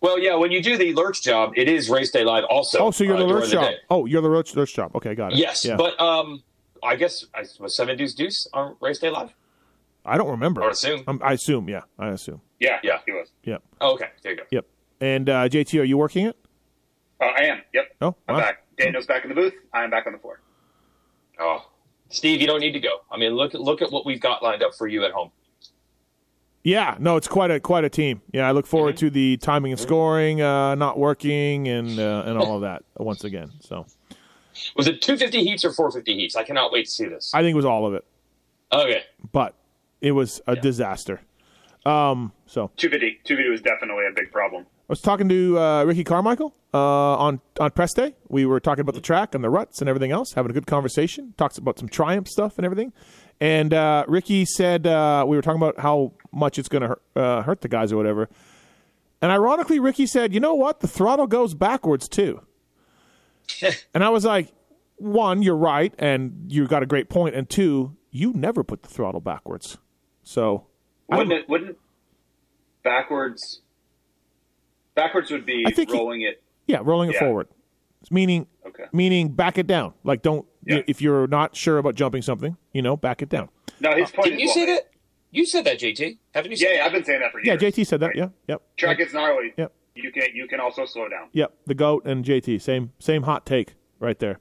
Well, yeah, when you do the lurch job, it is race day live also. Oh, so you're uh, the lurch the job. day. Oh, you're the lurch lurch job. Okay, got it. Yes, Yeah. but um, I guess I was seven deuce deuce on race day live. I don't remember. I would assume. Um, I assume. Yeah, I assume. Yeah. Yeah. He was. Yep. Oh, okay, there you go. Yep. And uh, JT, are you working it? Uh, I am. Yep. Oh, I'm wow. back. Daniel's back in the booth. I'm back on the floor. Oh, Steve, you don't need to go. I mean, look at look at what we've got lined up for you at home. Yeah, no, it's quite a quite a team. Yeah, I look forward Mm-hmm. to the timing and scoring uh, not working and uh, and all of that once again. So Was it 250 heats or 450 heats? I cannot wait to see this. I think it was all of it, okay. but it was a disaster. Um, so 250. 250 was definitely a big problem. I was talking to uh, Ricky Carmichael uh, on on press day. We were talking about the track and the ruts and everything else, having a good conversation. Talks about some triumph stuff and everything. And uh, Ricky said uh, we were talking about how much it's going to hurt, uh, hurt the guys or whatever. And ironically, Ricky said, "You know what? The throttle goes backwards too." And I was like, "One, you're right, and you got a great point. And two, you never put the throttle backwards." So Wouldn't it? Wouldn't backwards? Backwards would be I think he- rolling it. Yeah, rolling it Yeah. forward. Meaning, Okay. meaning back it down. Like don't Yeah. if you're not sure about jumping something, you know, back it down. No, his uh, point Didn't is you well say that? You said that, JT. Haven't you? Said Yeah, yeah, that? I've been saying that for years. Yeah. JT said that. Yeah, yep, Track gets gnarly. Yep. You can you can also slow down. yep. The goat and JT, same same hot take right there.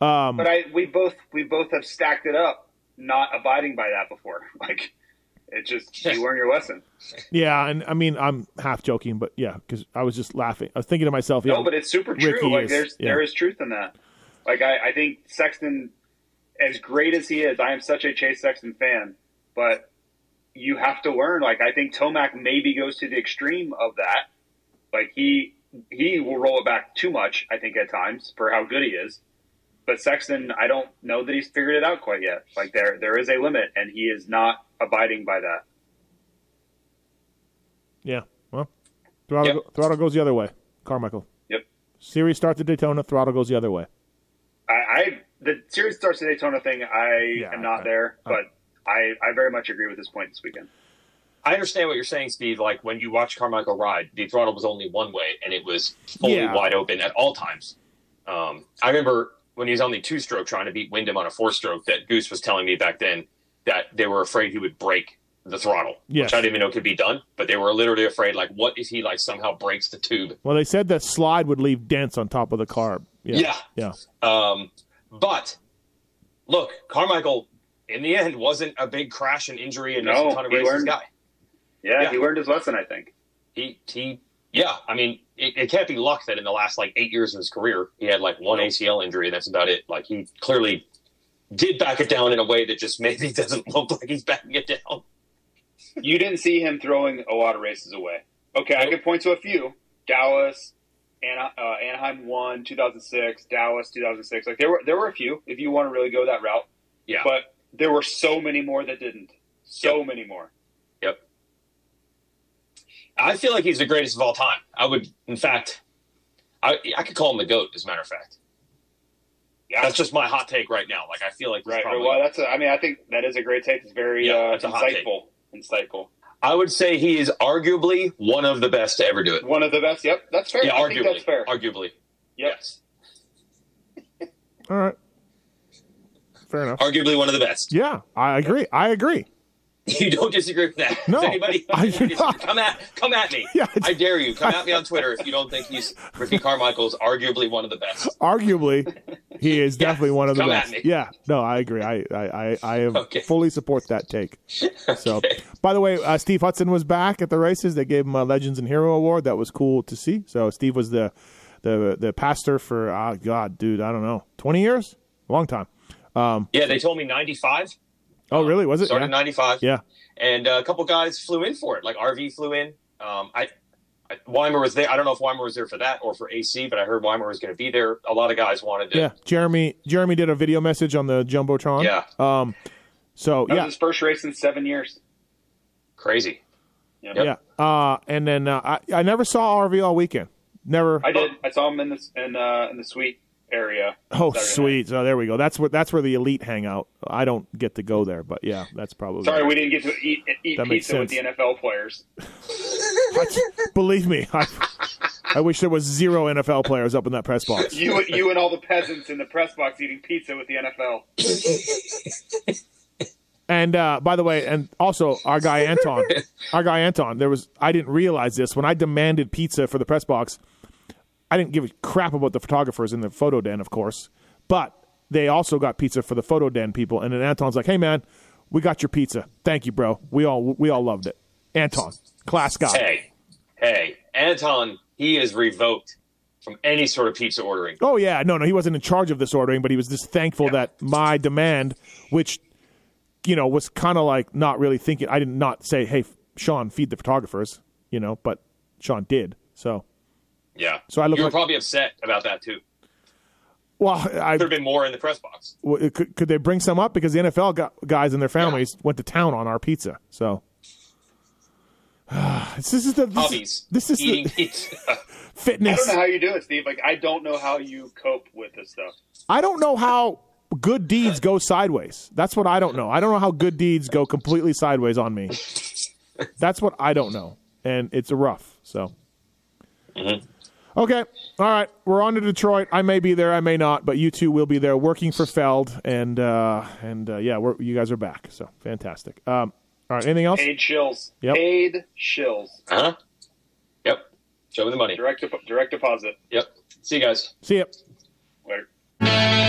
Um, but I we both we both have stacked it up, not abiding by that before. (laughs) Like it just you learn your lesson. Yeah, and I mean I'm half joking, but yeah, because I was just laughing. I was thinking to myself, yeah, No, but it's super true. Ricky like is- there's yeah. there is truth in that. Like I, I think Sexton, as great as he is, I am such a Chase Sexton fan, but you have to learn. Like I think Tomac maybe goes to the extreme of that. Like he he will roll it back too much. I think at times for how good he is. But Sexton, I don't know that he's figured it out quite yet. Like there, there is a limit, and he is not abiding by that. Yeah. Well, throttle, Yep. throttle goes the other way. Carmichael. Yep. Series starts at Daytona. Throttle goes the other way. I, I the series starts at Daytona thing. I Yeah, am not I- there, I- but I, I very much agree with this point this weekend. I understand what you're saying, Steve. Like when you watch Carmichael ride, the throttle was only one way, and it was fully Yeah. wide open at all times. Um, I remember when he was on the two stroke trying to beat Windham on a four stroke. That Goose was telling me back then that they were afraid he would break the throttle, Yes. which I didn't even know could be done. But they were literally afraid, like, what if he like somehow breaks the tube? Well, they said that slide would leave dents on top of the car. Yeah. Yeah. Yeah. Um, but look, Carmichael in the end wasn't a big crash and injury and missed No, a ton of he races learned- guy. Yeah, Yeah. he learned his lesson. I think. he he yeah i mean it, it can't be luck that in the last like eight years of his career he had like one acl injury and that's about it like he clearly did back it down in a way that just (laughs) maybe doesn't look like he's backing it down You didn't see him throwing a lot of races away. Okay, I Nope. could point to a few: Dallas, Ana, uh, Anaheim one, 2006, Dallas 2006. Like there were there were a few. If you want to really go that route, yeah but there were so many more that didn't. So Yep. many more. Yep i feel like he's the greatest of all time i would in fact i i could call him the goat as a matter of fact Yeah, that's just my hot take right now like i feel like right. probably, Well, that's. A, I mean, I think that is a great take. It's very Yeah, uh, that's a hot take. insightful. Insightful. i would say he is arguably one of the best to ever do it One of the best. Yep, that's fair. yeah I think arguably that's fair. arguably Yep. yes All right. Fair enough. arguably one of the best Yeah, I agree. I agree. (laughs) You don't disagree with that? No, Does anybody? I. Come at come at me. (laughs) Yeah, I dare you. Come (laughs) at me on Twitter if you don't think he's Ricky Carmichael's arguably one of the best. Arguably, he is Yeah, definitely one of the best. Yeah. No, I agree. I I I, I Okay. fully support that take. So, Okay. by the way, uh, Steve Hudson was back at the races. They gave him a Legends and Hero Award. That was cool to see. So Steve was the the the pastor for ah God, dude, I don't know, twenty years, long time. Yeah, they told me ninety five. Oh, really? Was it? Started Yeah. in ninety five. yeah. And uh, a couple guys flew in for it. Like RV flew in. Um, I, I Weimer was there. I don't know if Weimer was there for that or for AC, but I heard Weimer was going to be there. A lot of guys wanted to. Yeah, Jeremy. Jeremy did a video message on the jumbotron. Yeah. Um. So That yeah, was his first race in seven years. Crazy. Yep. yeah. Uh, and then uh, I I never saw RV all weekend. Never. I did. I saw him in this in uh, in the suite area. Oh, Saturday night. sweet. So there we go. That's where that's where the elite hang out. I don't get to go there, but yeah, that's probably. Sorry, we didn't get to eat eat pizza with the. NFL players. Believe me, I, I wish there was zero NFL players up in that press box. You you and all the peasants in the press box eating pizza with the NFL. And uh, by the way, and also our guy Anton, our guy Anton. There was I didn't realize this when I demanded pizza for the press box. I didn't give a crap about the photographers in the photo den, of course, but they also got pizza for the photo den people. And then Anton's like, "Hey man, we got your pizza. Thank you, bro. We all we all loved it." Anton, class guy. Hey, hey, Anton. He is revoked from any sort of pizza ordering. Oh yeah, no, no, he wasn't in charge of this ordering, but he was just thankful that my demand, which you know was kind of like not really thinking. I did not say, "Hey, Sean, feed the photographers," you know, but Sean did. So, Yeah. So I look you were like- probably upset about that too. well, I Could have been more in the press box. w- could, could they bring some up because the NFL gu- guys and their families went to town on our pizza. So. (sighs) this is the this, Hobbies. this is eating the (laughs) pizza. I don't know how you do it, Steve. Like I don't know how you cope with this stuff. I don't know how good deeds go sideways. That's what I don't know. I don't know how good deeds go completely sideways on me. (laughs) That's what I don't know, and it's rough. So, mm-hmm. Okay, all right, we're on to Detroit. I may be there, I may not, but you two will be there working for Feld, and uh, and uh, yeah, we're, you guys are back. So fantastic. Um, all right, anything else? Paid shills. Yep. Paid shills. Uh huh? Yep. Show me the money. Direct dep- direct deposit. Yep. See you guys. See ya. Later.